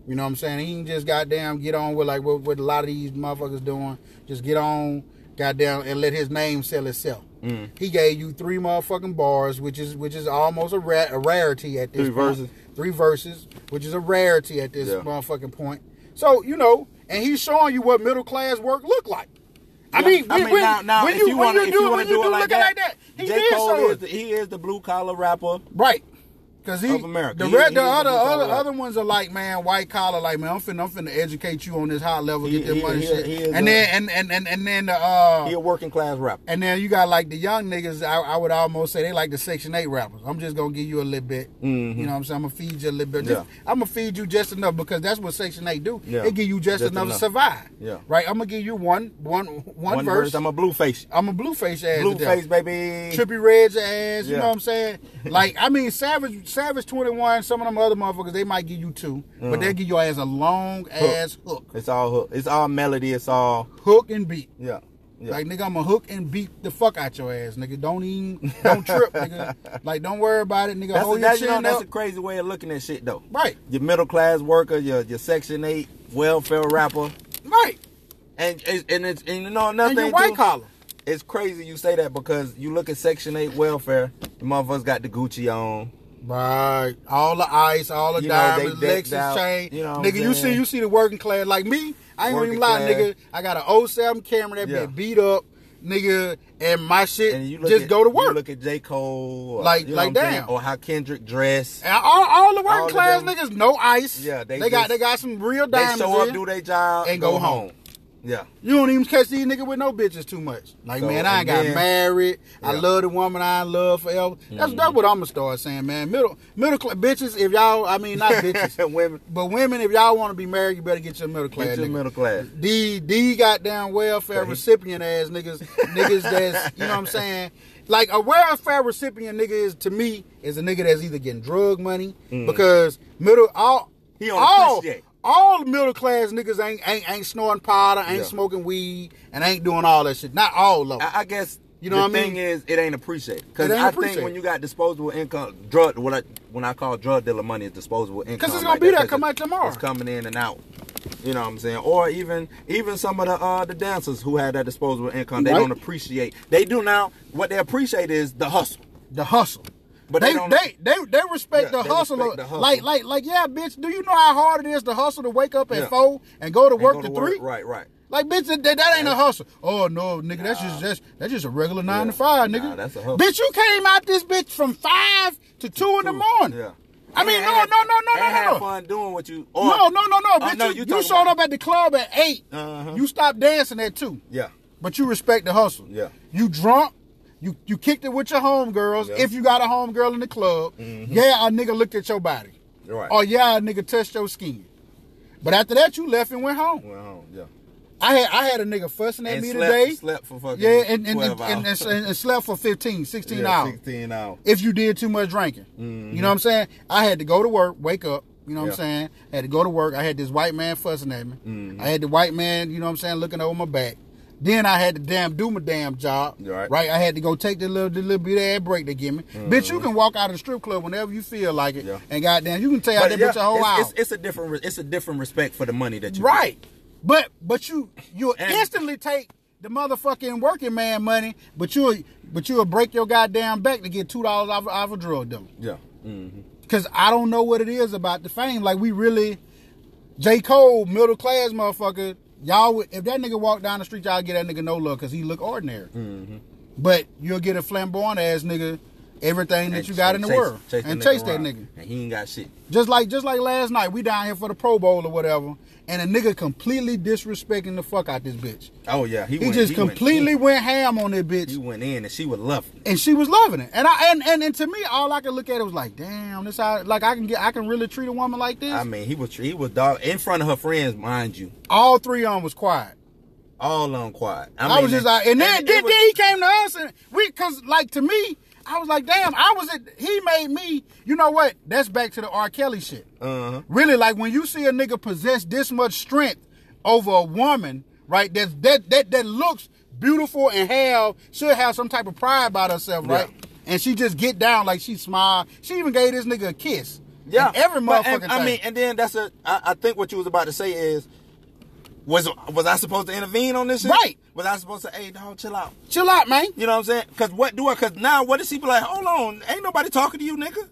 You know what I'm saying? He ain't just goddamn get on with like what, what a lot of these motherfuckers doing. Just get on, goddamn, and let his name sell itself. Mm. He gave you three motherfucking bars, which is which is almost a, ra- a rarity at this Three point. verses. Three verses, which is a rarity at this Yeah. motherfucking point. So you know, and he's showing you what middle class work look like. I mean, when, when, now, now when you, you when wanna, you do when you do do it like looking that, like that, he J. Cole is the, he is the blue collar rapper. Right. Cause he, Of America. the, He- red, he the other the blue collar other other ones are like man, white collar, like man, I'm finna I'm finna educate you on this high level, get he- money, shit. and a- then and and and, and then the uh, He a working class rapper. and then you got like the young niggas. I, I would almost say they like the Section Eight rappers. I'm just gonna give you a little bit. Mhm. You know what I'm saying? I'm gonna feed you a little bit. Just- Yeah. I'm gonna feed you just enough because that's what Section Eight do. Yeah. They give you just, Just enough, enough. to survive. Yeah. Right. I'm gonna give you one one one, One verse. verse, I'm a Blueface. I'm a Blueface ass. Blueface, baby. Trippie Redd's ass, you know what I'm saying? Like, I mean, Savage, Savage 21, some of them other motherfuckers, they might give you 2 Uh-huh. but they'll give your ass a long ass hook. It's all hook. It's all melody. It's all Hook and beat. yeah. yeah. Like, nigga, I'm going to hook and beat the fuck out your ass, nigga. Don't even, don't trip, nigga. Like, don't worry about it, nigga. that's a, Hold your that's, you know, chin that's a crazy way of looking at shit though. Right, Your middle class worker, your your Section Eight welfare rapper, right. and it's- and it's and you know nothing. And white too, collar. It's crazy you say that because you look at Section Eight welfare, the motherfuckers got the Gucci on. Right. All the ice, all the You diamonds, decked Lexus out, chain. you know nigga, you see you see the working class like me. I ain't gonna even Working lie, nigga. I got an 07 Camry that Yeah. been beat up. nigga, and my shit And just at, go to you work. look at J. Cole, or, Like- like, damn. or how Kendrick dress. And all, all the working of class them- niggas, no ice. Yeah, they they, got they got some real They diamonds. show up, in. do their job, and go home. Yeah, You don't even catch these niggas with no bitches too much. Like, So, man, I ain't got then- married. I love the woman I love forever. That's Mm-hmm. that's what I'm gonna start saying, man. Middle middle class bitches. If y'all, I mean, not bitches, women but women. If y'all want to be married, you better get your middle class. get your nigga. middle class. The the goddamn welfare Okay. recipient ass niggas, niggas that's you know what I'm saying. Like a welfare recipient nigga is to me is a nigga that's either getting drug money because middle all Mm. He don't all appreciate. All the middle class niggas ain't ain't ain't snorting powder, ain't Yeah. smoking weed, and ain't doing all that shit. Not all of them. I, I guess You know the what I thing mean? is it ain't appreciated because I think when you got disposable income, drug what I when I call drug dealer money is disposable income because it's gonna like be that, 'cause come out tomorrow. It's coming in and out. You know what I'm saying? Or even even some of the uh the dancers who had that disposable income, they Right. don't appreciate. They do now. What they appreciate is the hustle. the hustle. But they they they, they they respect Yeah, the they hustle. respect of- the hustle. Like like like yeah, bitch. Do you know how hard it is to hustle to wake up at Yeah. four and go to And work go to, to work. three? Right, right. Like bitch, that, that ain't a hustle. Oh no, nigga, that's just that's, that's just a regular nine to five, nigga. Nah, that's a hustle. Bitch, you came out this bitch from five to two in the morning. Yeah. I mean, no, had- no, no, no, no, had no, no. fun doing what you. Or, No, no, no, no, Oh, bitch. no, you you you showed up at the club at 8 Uh-huh. You stopped dancing at two. Yeah. But you respect the hustle. Yeah. You drunk. You you kicked it with your homegirls. Yeah. Mm-hmm. If you got a homegirl in the club, yeah, a nigga looked at your body. Right. Or yeah, a nigga touched your skin. But after that, you left and went home. Well, home, yeah. I had I had a nigga fussing at And me slept, today. slept for fucking Yeah, and and, 12 and, and, and- slept for 15, 16 yeah, hours. 16 hours. If you did too much drinking. You know what I'm saying? I had to go to work, wake up. You know what I'm Mm-hmm. Saying? I had to go to work. I had this white man fussing at me. Mm-hmm. I had the white man, you know what I'm saying, looking over my back. Then I had to damn do my damn job. Right. I had to go take the little the little bit of ass break they give me. Bitch, you can walk out of the strip club whenever you feel like it. Mm-hmm. Yeah. And goddamn, you can tell out that yeah, bitch a whole it's, hour. it's, it's a different it's a different respect for the money that you Right. But but you you'll instantly take the motherfucking working man money, but you'll but you'll break your goddamn back to get two dollars off, off a drug dealer. Yeah. Mm-hmm. Cause I don't know what it is about the fame. Like we really J. Cole, middle class motherfucker, y'all would if that nigga walk down the street, y'all get that nigga no love because he look ordinary. Mm-hmm. But you'll get a flamboyant ass nigga everything that you got in the world. and chase that nigga. And he ain't got shit. Just like just like last night, we down here for the Pro Bowl or whatever, and a nigga completely disrespecting the fuck out this bitch. Oh yeah, he, He went, just he completely in. went, ham on that bitch, He went in and she was loving it. and she was loving it. And I and, and and to me, all I could look at it was like, damn, this how like I can get I can really treat a woman like this. I mean, he was he was dog in front of her friends, mind you. all three of them was quiet. All on quiet. I, mean, was just like, and then, it then, was- then he came to us and we, cause like to me, I was like, damn, I was at, he made me, you know what? That's back to the R. Kelly shit. Uh-huh. Really, like when you see a nigga possess this much strength over a woman, right? That that that that looks beautiful and have should have some type of pride about herself, right? Yeah. And she just get down like she smiled. She even gave this nigga a kiss. Yeah, And every But, motherfucking and, I mean, and then that's a. I, I think what you was about to say is, was was I supposed to intervene on this? Shit? Right. Was I supposed to? Hey, dog, chill out. chill out, man. You know what I'm saying? Because what do I? Because now what is she be like? Hold on, ain't nobody talking to you, nigga.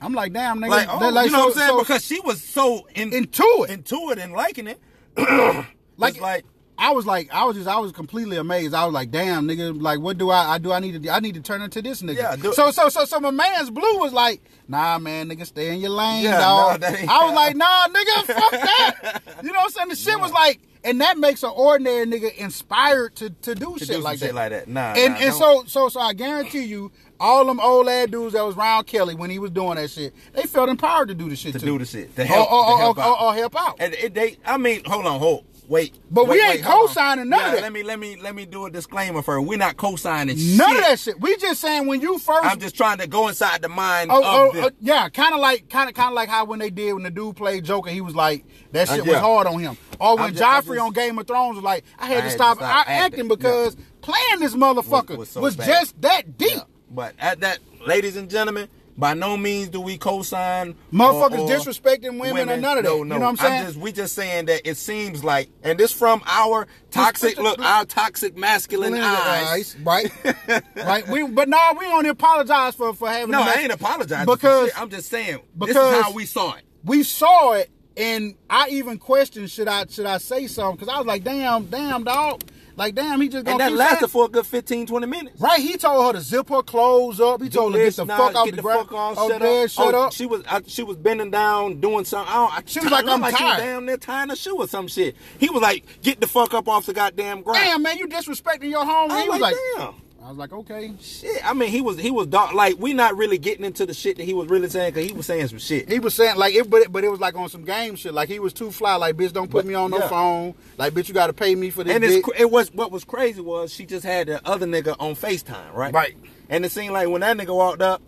I'm like, damn, nigga. Like, oh, like, you know so- what I'm saying? so- because she was so in, into it. into it and liking it. Like- like, like I was like, I was just, I was completely amazed. I was like, damn, nigga, like, what do I, I do? I need to, I need to turn into this nigga. Yeah, do- so, so, so, so, my man's Blu was like, nah, man, nigga, stay in your lane, Yeah, dog. no, I was like, nah, nigga, fuck that. You know what I'm saying? The shit was like, and that makes an ordinary nigga inspired to to do to shit do like shit that. like that. Nah, and nah, and so so so I guarantee you, all them old ass dudes that was around Kelly when he was doing that shit, they felt empowered to do the shit to too. do the shit to help, or, to help or, out. or help out. And they, I mean, hold on, hold, wait. But we ain't wait, co-signing none of that. Let me, let me, let me do a disclaimer first. We're not co-signing None shit. of that shit. We just saying when you first I'm just trying to go inside the mind Oh, of oh, the. oh, yeah, kind of like, kind of, kind of like how when they did when the dude played Joker, he was like that Uh, shit was hard on him. Or when just- Joffrey just- on Game of Thrones was like, I had I to had to stop, stop acting, acting. because playing this motherfucker was, Was- was so bad. just that deep. Yeah. But at that, ladies and gentlemen, by no means do we co-sign Motherfuckers or- or disrespecting women or none of that. No, You no. know what I'm saying? just, we just saying that it seems like, and this from our toxic look, our toxic masculine eyes. right? right. We, but no, we don't apologize for for having. No, I ain't apologizing because. I'm just saying this because- is how we saw it. we saw it and I even questioned should I should I say something because I was like, damn, damn, dog. Like, damn, he just gonna and that lasted for a good 15, 20 minutes. Right, he told her to zip her clothes up. He told her to get the nah, fuck out get the ground. fuck off, Oh, shut man, up. shut Oh, up. She was I, she was bending down doing something. I don't, I, She was like, I'm like She was tired. damn near tying a shoe or some shit. He was like, get the fuck up off the goddamn ground. Damn, man, you disrespecting your home. He was was like, damn. I was like, okay. Shit, I mean, he was he was dark. Like we not really getting into the shit that he was really saying because he was saying some shit. He was saying like it, but it, but it was like on some game shit. Like he was too fly. Like bitch, don't put But, me on no yeah. phone. Like bitch, you got to pay me for this. And it's, it was what was crazy was she just had the other nigga on Facetime, right? Right. And it seemed like when that nigga walked up,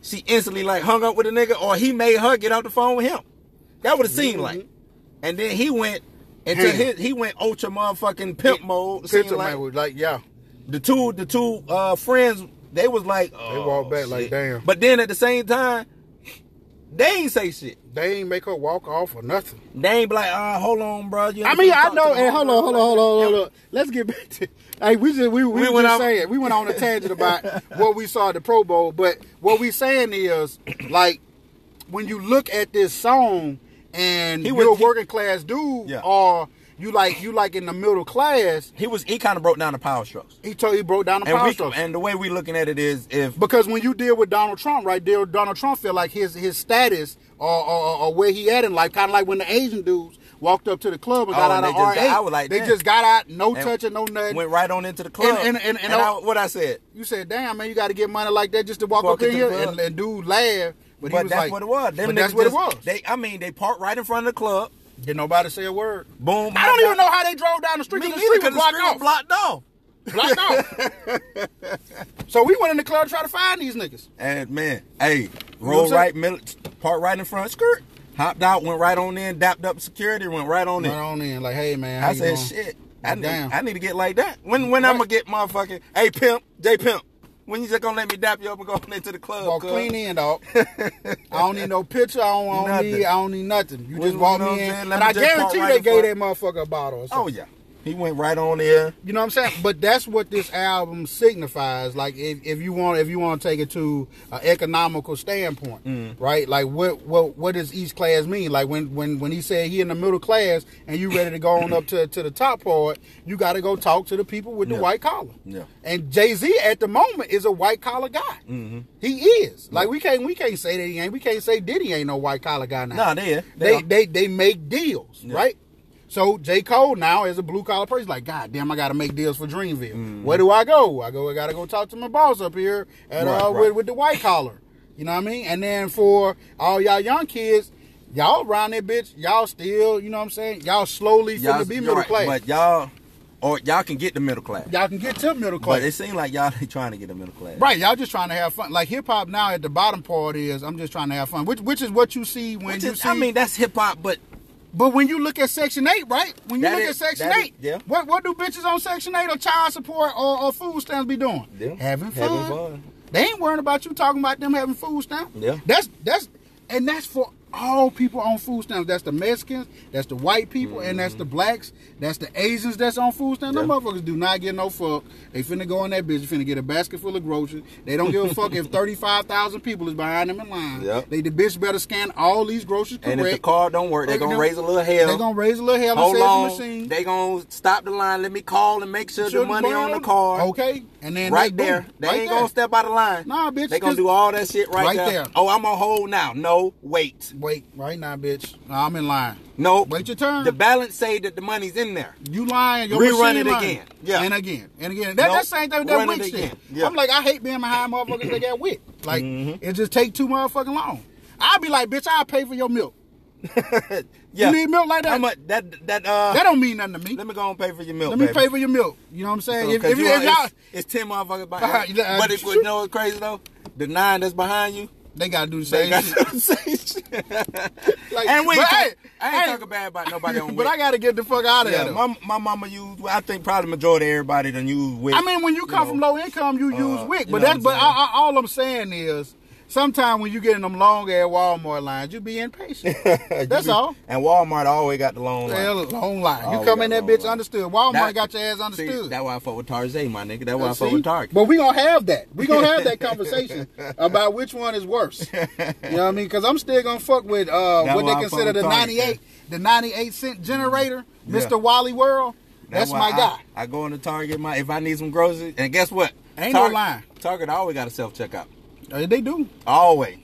she instantly like hung up with the nigga, or he made her get off the phone with him. That would have seemed Mhm. like. And then he went into Ham. his he went ultra motherfucking pimp mode. Picture like was like, yeah. The two the two uh friends they was like oh, walked back like, damn. But then at the same time, they ain't say shit. They ain't make her walk off or nothing. They ain't be like, uh, hold on, bro. You I mean, I know. Hey, hold on, hold on, hold on, hold on. Let's get back to. Hey, we just we, we, We went just out- saying we went on a tangent about what we saw at the Pro Bowl, but what we saying is like when you look at this song and He you're was- a working class dude, Yeah. or you like you like in the middle class, He was he kind of broke down the power strokes. he told he broke down the And power we structure. and the way we looking at it is if Because when you deal with Donald Trump, right there, Donald Trump feel like his his status or, or, or where he at in life, kind of like when the Asian dudes walked up to the club and got Oh, out and of they just R8. got- like, they just got out, no And touching, no nothing. went right on into the club. And- and- and- I, oh, what I said. you said, "Damn man, you got to get money like that just to walk, Walk up in here." And, dude laughed, but, But that's like, what it was. Them but that's what it was. They, I mean, they parked right in front of the club. Did nobody say a word? Boom. I don't even know how they drove down the street. Me the street was blocked off. blocked off. Blocked off. so we went in the club to try to find these niggas. And man, hey, roll right, middle, parked right in front, skirt, hopped out, went right on in, dapped up security, went right on Went in. on in like, "Hey man, how I said, doing?" shit, I need, Damn. I need to get like that. When when I'm gonna get motherfucking, hey pimp, J pimp, when you just gonna let me dap you up and go into the club? Walk clean in, dog. I don't need no picture. I don't, I don't need. I don't need nothing. You Well, just walk me in, and I guarantee right they gave that motherfucker a bottle. Or Oh yeah, he went right on there. You know what I'm saying? But that's what this album signifies. Like if, if you want if you want to take it to an economical standpoint, Mm. right? Like what what what does each class mean? Like when when when he said he in the middle class and you ready to go on up to to the top part, you got to go talk to the people with the Yeah. white collar. Yeah. And Jay Z at the moment is a white collar guy. Mm-hmm. He is. Like we can't we can't say that he ain't. We can't say Diddy ain't no white collar guy now. Nah, they They are. they they make deals, Yeah. right? So J. Cole now is a blue collar person. He's like, God damn, I gotta make deals for Dreamville. Mm-hmm. Where do I go? I go. I gotta go talk to my boss up here at Right, uh right. With, with the white collar. You know what I mean? And then for all y'all young kids, y'all around that bitch, y'all still, you know what I'm saying? Y'all slowly Y'all, finna be middle right, class. but y'all, or y'all can get the middle class. y'all can get to middle class. But it seems like y'all ain't trying to get the middle class. Right, y'all just trying to have fun. Like hip hop now at the bottom part is I'm just trying to have fun, which which is what you see when Which you is, see. I mean, that's hip hop, but But when you look at Section 8, right? When you That look is- at Section that is- 8, yeah. what what do bitches on Section 8 or child support or, or food stamps be doing? Yeah. Having fun. Having fun. They ain't worrying about you talking about them having food stamps. Yeah. That's that's and that's for all people on food stamps. That's the Mexicans, that's the white people, and that's the mm-hmm. blacks, that's the Asians that's on food stamps. Them motherfuckers do not get no fuck. They finna go in that bitch, finna get a basket full of groceries. They don't give a fuck if 35,000 people is behind them in line. Yep. They the bitch better scan all these groceries correct. and if the card don't work, they're gonna raise a little hell. They're gonna raise a little hell and Hold save the on, machine. they gonna stop the line. Let me call and make sure Sure the money on the card. Okay, and then right there. boom, They right ain't there. gonna step out of line. Nah, bitch, They gonna do all that shit right, Right there. there. Oh, I'm on hold now. No, wait. Wait, right now, bitch. I'm in line. No. Wait your turn. The balance say that the money's in there. You lying? Your Rerun machine it lying. again. Yeah. and again, and again. That, Nope. That's the same thing with that WIC shit. Yeah. I'm like, I hate being behind motherfuckers that got WIC. Like, Mm-hmm. it just take too motherfucking long. I'll be like, bitch, I'll pay for your milk. Yeah. You need milk like that? That that uh. that don't mean nothing to me. let me go and pay for your milk. Let me pay for your milk. You know what I'm saying? So, if, if, you if it's, it's ten motherfuckers Uh, behind. yeah, but shoot. you know what's crazy though? The nine that's behind you, they gotta do the same shit. the same shit. Like, and we, but ain't I ain't talking bad about nobody on. but I gotta get the fuck out of yeah, there. my, my mama used. I think probably majority of everybody done use WIC. I mean, when you come know. from low income, you use Uh, WIC. you But know that's but I? I, all I'm saying is, sometimes when you get in them long ass Walmart lines, you be impatient. That's all. And Walmart always got the long line. Hell, long line. You come in that bitch line. understood. Walmart That- got your ass See, understood. that's why I fuck with Tarzay, my nigga. That's why I See? fuck with Target. But we gonna have that. We gonna have that conversation about which one is worse. You know what I mean? Because I'm still gonna fuck with uh, what they I consider the 98, the 98 cent generator, Yeah. Mr. Wally World. That's why my I- guy. I, go into Target, my if I need some groceries, and guess what? Ain't no line. Target always got a self checkout. Uh, they do, Always.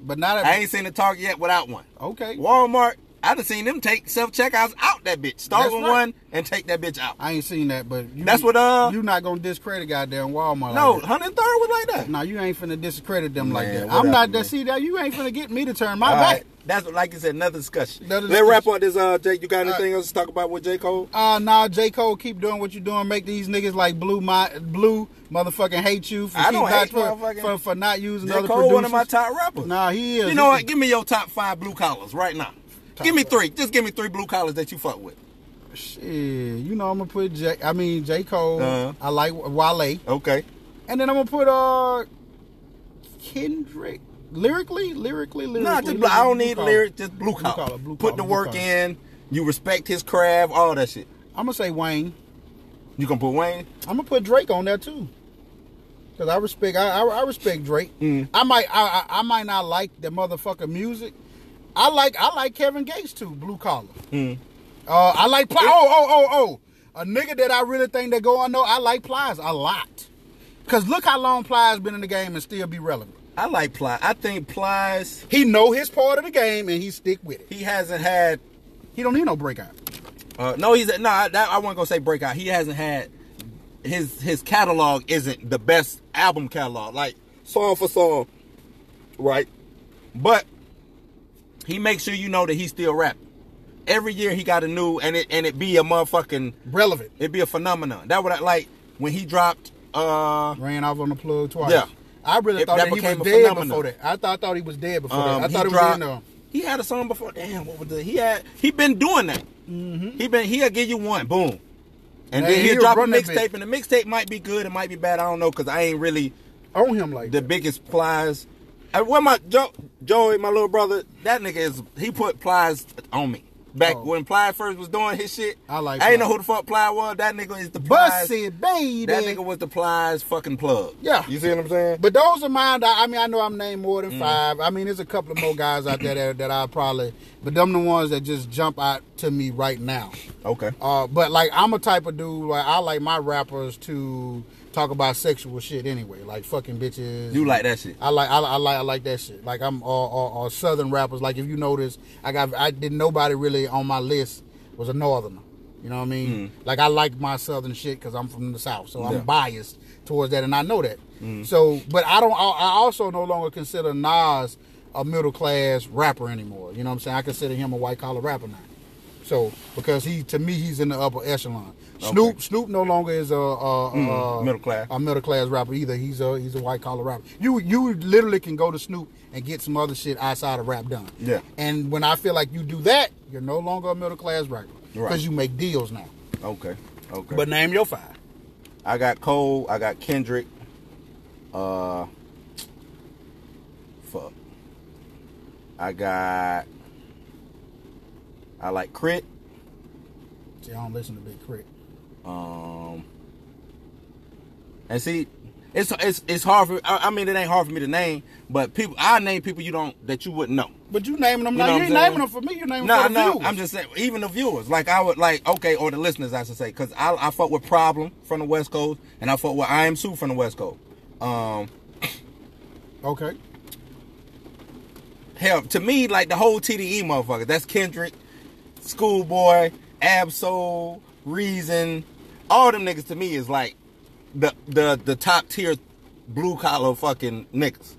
but not. I ain't seen a Target yet without one. okay. Walmart, I done seen them take self checkouts out that bitch. Start That's with right. one and take that bitch out. I ain't seen that, but you, That's what, uh- you not gonna discredit goddamn Walmart. No, like hundred third was like that. No, you ain't finna discredit them like that. I'm not man. that. See that you ain't finna get me to turn my All back. right. That's like you said, another discussion. Another Let's wrap up this. Uh, Jake, you got anything right. else to talk about with J Cole? Uh, nah, J Cole, keep doing what you're doing. Make these niggas like blue, my blue motherfucking hate you for I don't hate for, for, for not using J other Cole, producers. one of my top rappers. Nah, he is. You know what? Give me your top five blue collars right now. Give me three. Just give me three blue collars that you fuck with. Shit, you know I'm gonna put J. I mean J Cole. Uh-huh. I like Wale, Okay. and then I'm gonna put uh Kendrick. Lyrically, lyrically, lyrically. Nah, just. I don't need collar. lyrics. Just blue Blue collar. collar, blue Put collar, the work collar. in. You respect his craft. All that shit. I'm gonna say Wayne. You can put Wayne. I'm gonna put Drake on there too. Cause I respect I, I, I respect Drake. Mm. I might I, I I might not like the motherfucker music. I like I like Kevin Gates too, blue collar. Mm. Uh, I like Pli- oh oh oh oh a nigga that I really think that go on though. I like Plies a lot. Cause look how long Plies been in the game and still be relevant. I like Ply. I think Plies. He know his part of the game and he stick with it. He hasn't had. He don't need no breakout. Uh, no, he's no. I, that, I wasn't gonna say breakout. He hasn't had. His his catalog isn't the best album catalog, like song for song, right? But he makes sure you know that he's still rapping. Every year he got a new, and it and it be a motherfucking, Relevant. it be a phenomenon. That would I like when he dropped. uh Ran off on the plug twice. Yeah. I really It- thought that that, he was dead phenomenon. before that. I thought, thought he was dead before um, that. I he thought he, dropped- was in there. He had a song before. Damn, what was the? He had. He been doing that. He been. He'll give you one. Boom. And then he'll he'll drop a mixtape, and the mixtape might be good, it might be bad. I don't know, cause I ain't really On him like the that. biggest plies. I, when my Joe, Joey, my little brother, that nigga is he put plies on me. Back Oh. when Ply first was doing his shit, I like I ain't know who the fuck Ply was. That nigga is the Plies. Bussy, baby. That nigga was the Plies fucking plug. Yeah. you see what I'm saying? But those are mine. I I mean, I know I'm named more Mm. than five. I mean, there's a couple of more guys out there that, that I probably, but them the ones that just jump out to me right now. Okay. Uh, but like, I'm a type of dude. Like, I like my rappers to talk about sexual shit anyway, like fucking bitches. You like that shit? I like I, I like I like that shit. Like I'm all, all, all southern rappers. Like if you notice, I got I didn't nobody really on my list was a northerner. You know what I mean? Like I like my southern shit because I'm from the south, so Mm. Yeah. Mm. I'm biased towards that, and I know that. So, but I don't. I I also no longer consider Nas a middle class rapper anymore. You know what I'm saying? I consider him a white collar rapper now. So because he to me he's in the upper echelon. Snoop Snoop no longer is a, a, a Mm, middle class. a middle class rapper either. He's a he's a white collar rapper. You you literally can go to Snoop and get some other shit outside of rap done. Yeah. And when I feel like you do that, you're no longer a middle class rapper because Right. you make deals now. Okay. Okay. But name your five. I got Cole. I got Kendrick. Uh, fuck. I got. I like Crit. See, I don't listen to Big Crit. Um, and see, it's it's it's hard for. I, I mean, it ain't hard for me to name, but people. I name people you don't that you wouldn't know. But you naming them You know You ain't naming them for me. You naming No, them for the no, viewers. I'm just saying, even the viewers. Like I would like, okay, or the listeners, I should say, because I I fuck with Problem from the West Coast, and I fuck with Iamsu! from the West Coast. Um, okay. hell, to me, like the whole TDE motherfucker. That's Kendrick, Schoolboy, Ab-Soul, Reason. All them niggas to me is like the the the top tier blue collar fucking niggas.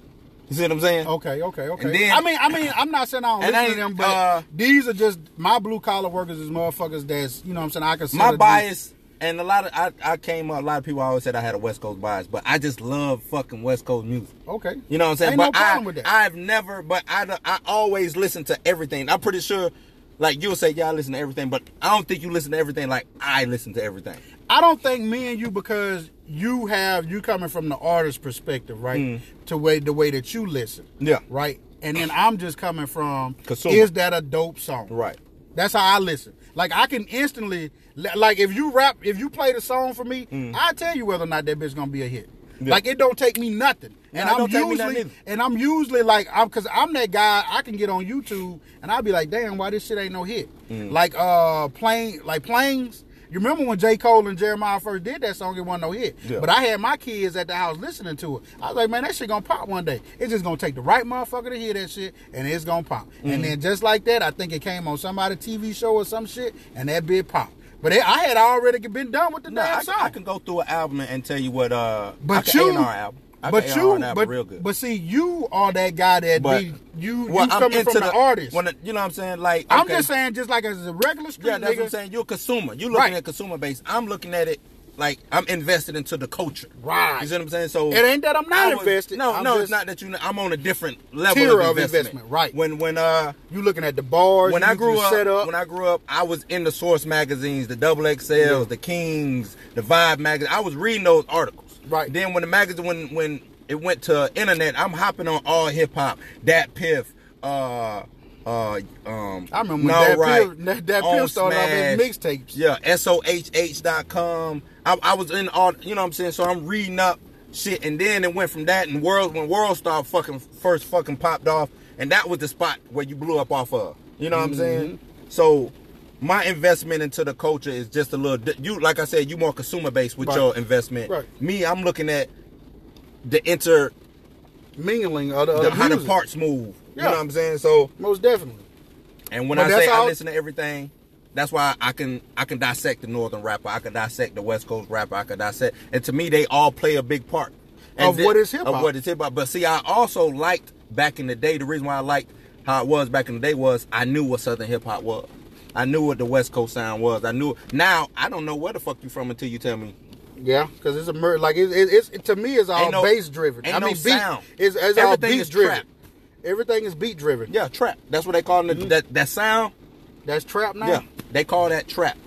You see what I'm saying? Okay, okay, okay. Then- I mean, I mean, I'm not saying I don't listen to them, but uh, these are just my blue collar workers is motherfuckers that's you know what I'm saying. I consider My these- bias, and a lot of I, I came up. A lot of people always said I had a West Coast bias, but I just love fucking West Coast music. Okay. You know what I'm saying? Ain't but no problem I, with that. I've never, but I, I always listen to everything. I'm pretty sure, like you'll say, yeah, I listen to everything, but I don't think you listen to everything like I listen to everything. I don't think me and you because you have you coming from the artist perspective, right? Mm. To way the way that you listen. Yeah. Right. And then I'm just coming from Consumer. is that a dope song? Right. That's how I listen. Like I can instantly like if you rap if you play the song for me, I tell you whether or not that bitch gonna be a hit. Mm. Yeah. Like it don't take me nothing. And I'm don't take me nothing usually and I'm usually like I'm cause I'm that guy I can get on YouTube and I'll be like, damn, why this shit ain't no hit. Mm. Like uh plane like planes, You remember when J. Cole and Jeremiah first did that song? It wasn't no hit. Yeah. But I had my kids at the house listening to it. I was like, man, that shit gonna pop one day. It's just gonna take the right motherfucker to hear that shit, and it's gonna pop. Mm-hmm. And then just like that, I think it came on somebody TV show or some shit, and that bit pop. But it, I had already been done with the No, damn I, song. I can go through an album and tell you what. Uh, I But can you, album. I but you, but, real good. but see, you are that guy that But- be you. well, you I'm coming from the, artist. When the- you know what I'm saying? Like I'm just saying, just like as a regular street Yeah, that's nigga. what I'm saying. You're a consumer. You're looking Right. at consumer base. I'm looking at it like I'm invested into the culture. Right. You see what I'm saying? So It ain't that I'm not was- invested. No, I'm no, it's not that you. I'm on a different level Tier of investment. investment, right. When when uh You looking at the bars. when I grew up, set up. when I grew up, I was in the Source magazines, the Double XLs, the Kings, the Vibe magazine. I was reading those articles. Right. Then when the magazine, when when it went to internet, I'm hopping on all hip hop, DatPiff, uh, uh, um. I remember when No Dat Right, Dat- Dat On Piff started off his mixtapes. Yeah, sohh.com. I, I was in all, you know what I'm saying? So I'm reading up shit, and then it went from that, and World, when World Star fucking first fucking popped off, and that was the spot where you blew up off of. You know what I'm saying? Mm-hmm. So my investment into the culture is just a little, you, like I said, you more consumer based with Right. your investment. Right. Me, I'm looking at the inter, mingling of the, the, how the parts move. You Yeah. know what I'm saying? So, Most definitely. and when But I say I listen to everything, that's why I can I can dissect the northern rapper, I can dissect the west coast rapper, I can dissect, and to me they all play a big part Of thi- what is hip-hop. Of what is hip hop. But see, I also liked back in the day. The reason why I liked how it was back in the day was I knew what southern hip hop was. I knew what the west coast sound was. I knew. Now I don't know where the fuck you from until you tell me. Yeah, because it's a mur- like it, it, it's it, to me it's all no- bass driven. I no mean, beat, sound. It's, it's all beat driven. trap. Everything is beat driven. Yeah, trap. That's what they call it. Mm-hmm. That that sound. That's trap now. Yeah, they call that trap.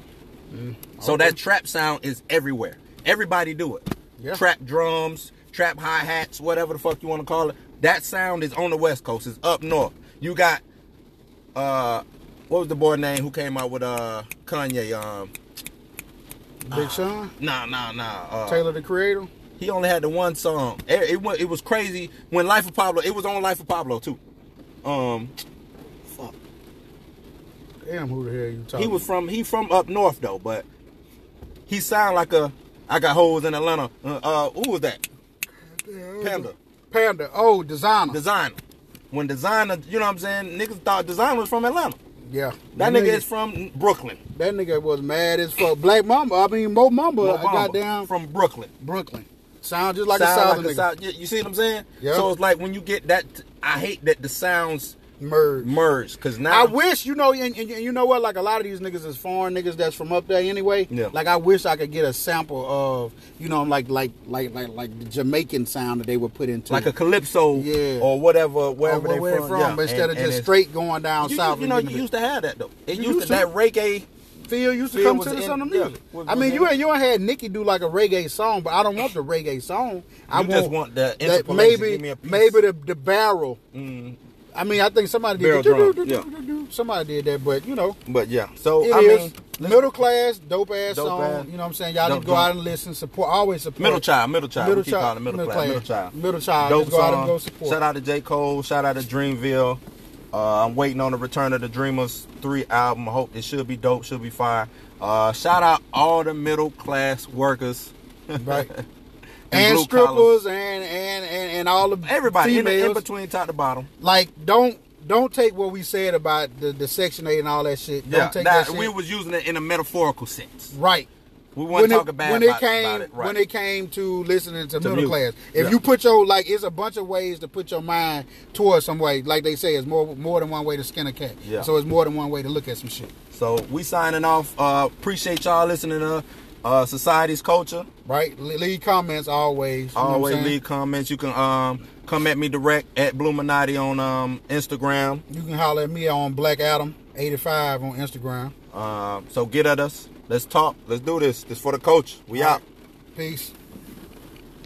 So Okay. that trap sound is everywhere. Everybody do it. Yeah. Trap drums, trap hi hats, whatever the fuck you want to call it. That sound is on the West Coast. It's up north. You got uh, what was the boy name who came out with uh Kanye? Um, Big Sean, nah, nah, nah. Uh, Tyler the Creator. He only had the one song. It, it, it was crazy when Life of Pablo. It was on Life of Pablo too. Um. Damn, who the hell you talking? He was from he from up north though, but he sound like a I got hoes in Atlanta. Uh, uh who was that? Panda Panda. Oh, Desiigner. Desiigner. When Desiigner, you know what I'm saying? Niggas thought Desiigner was from Atlanta. yeah, That nigga is from Brooklyn. That nigga was mad as fuck. Black Mamba. I mean, Mo Bamba. Mo got down from Brooklyn. Brooklyn. Sound just like Sound a southern like a nigga. South- you, you see what I'm saying? Yeah. So it's like when you get that. I hate that the sounds Merge. merge because now I wish you know, and, and you know what? Like a lot of these niggas is foreign niggas that's from up there anyway. Yeah. Like I wish I could get a sample of you know like like like like like the Jamaican sound that they would put into like a calypso Yeah. or whatever Or wherever where, they where from, from, Yeah. instead And- of and just straight going down You, south. you and know, you used to have that though. It You used, used to, to. that reggae. Phil used to Phil come to the in- yeah, music. was- I mean, you ain't you ain't had Nicki do like a reggae song, but I don't want the reggae song. I You just want, want the that maybe give me a piece. maybe the the barrel. Mm, I mean, I think somebody did. drum, do- Somebody did that, but you know, but yeah, so it I is mean, middle class, dope ass Dope song. ass. You know what I'm saying? Y'all Dope to go out and listen, support. Always support. middle child, middle child. Middle we keep child, calling it middle, middle class, middle child. Middle child. Dope Just go out and song. go support. Shout out to J Cole. Shout out to Dreamville. Uh, I'm waiting on the return of the Dreamers three album. I hope it should be dope. Should be fire. Uh, shout out all the middle class workers. Right. And and strippers collars. and, and and and all the Everybody in, the- in between top to bottom. like don't don't take what we said about the, the section eight and all that shit. Yeah, don't take that, that, we was using it in a metaphorical sense. right. We weren't when talking it, when about, it came about it. Right. when it came to listening to, middle music. class. If Yeah. you put your like, it's a bunch of ways to put your mind towards some way. Like they say, it's more more than one way to skin a cat. Yeah. So it's more than one way to look at some shit. So we signing off. Uh, appreciate y'all listening to uh, Society's Culture. Right. Leave comments always. You know what I'm Always leave comments. You can um, come at me direct at Bluminati on um, Instagram. You can holler at me on Black Atom eighty five on Instagram. Um, so get at us. Let's talk. Let's do this. This for the coach. We out. Peace.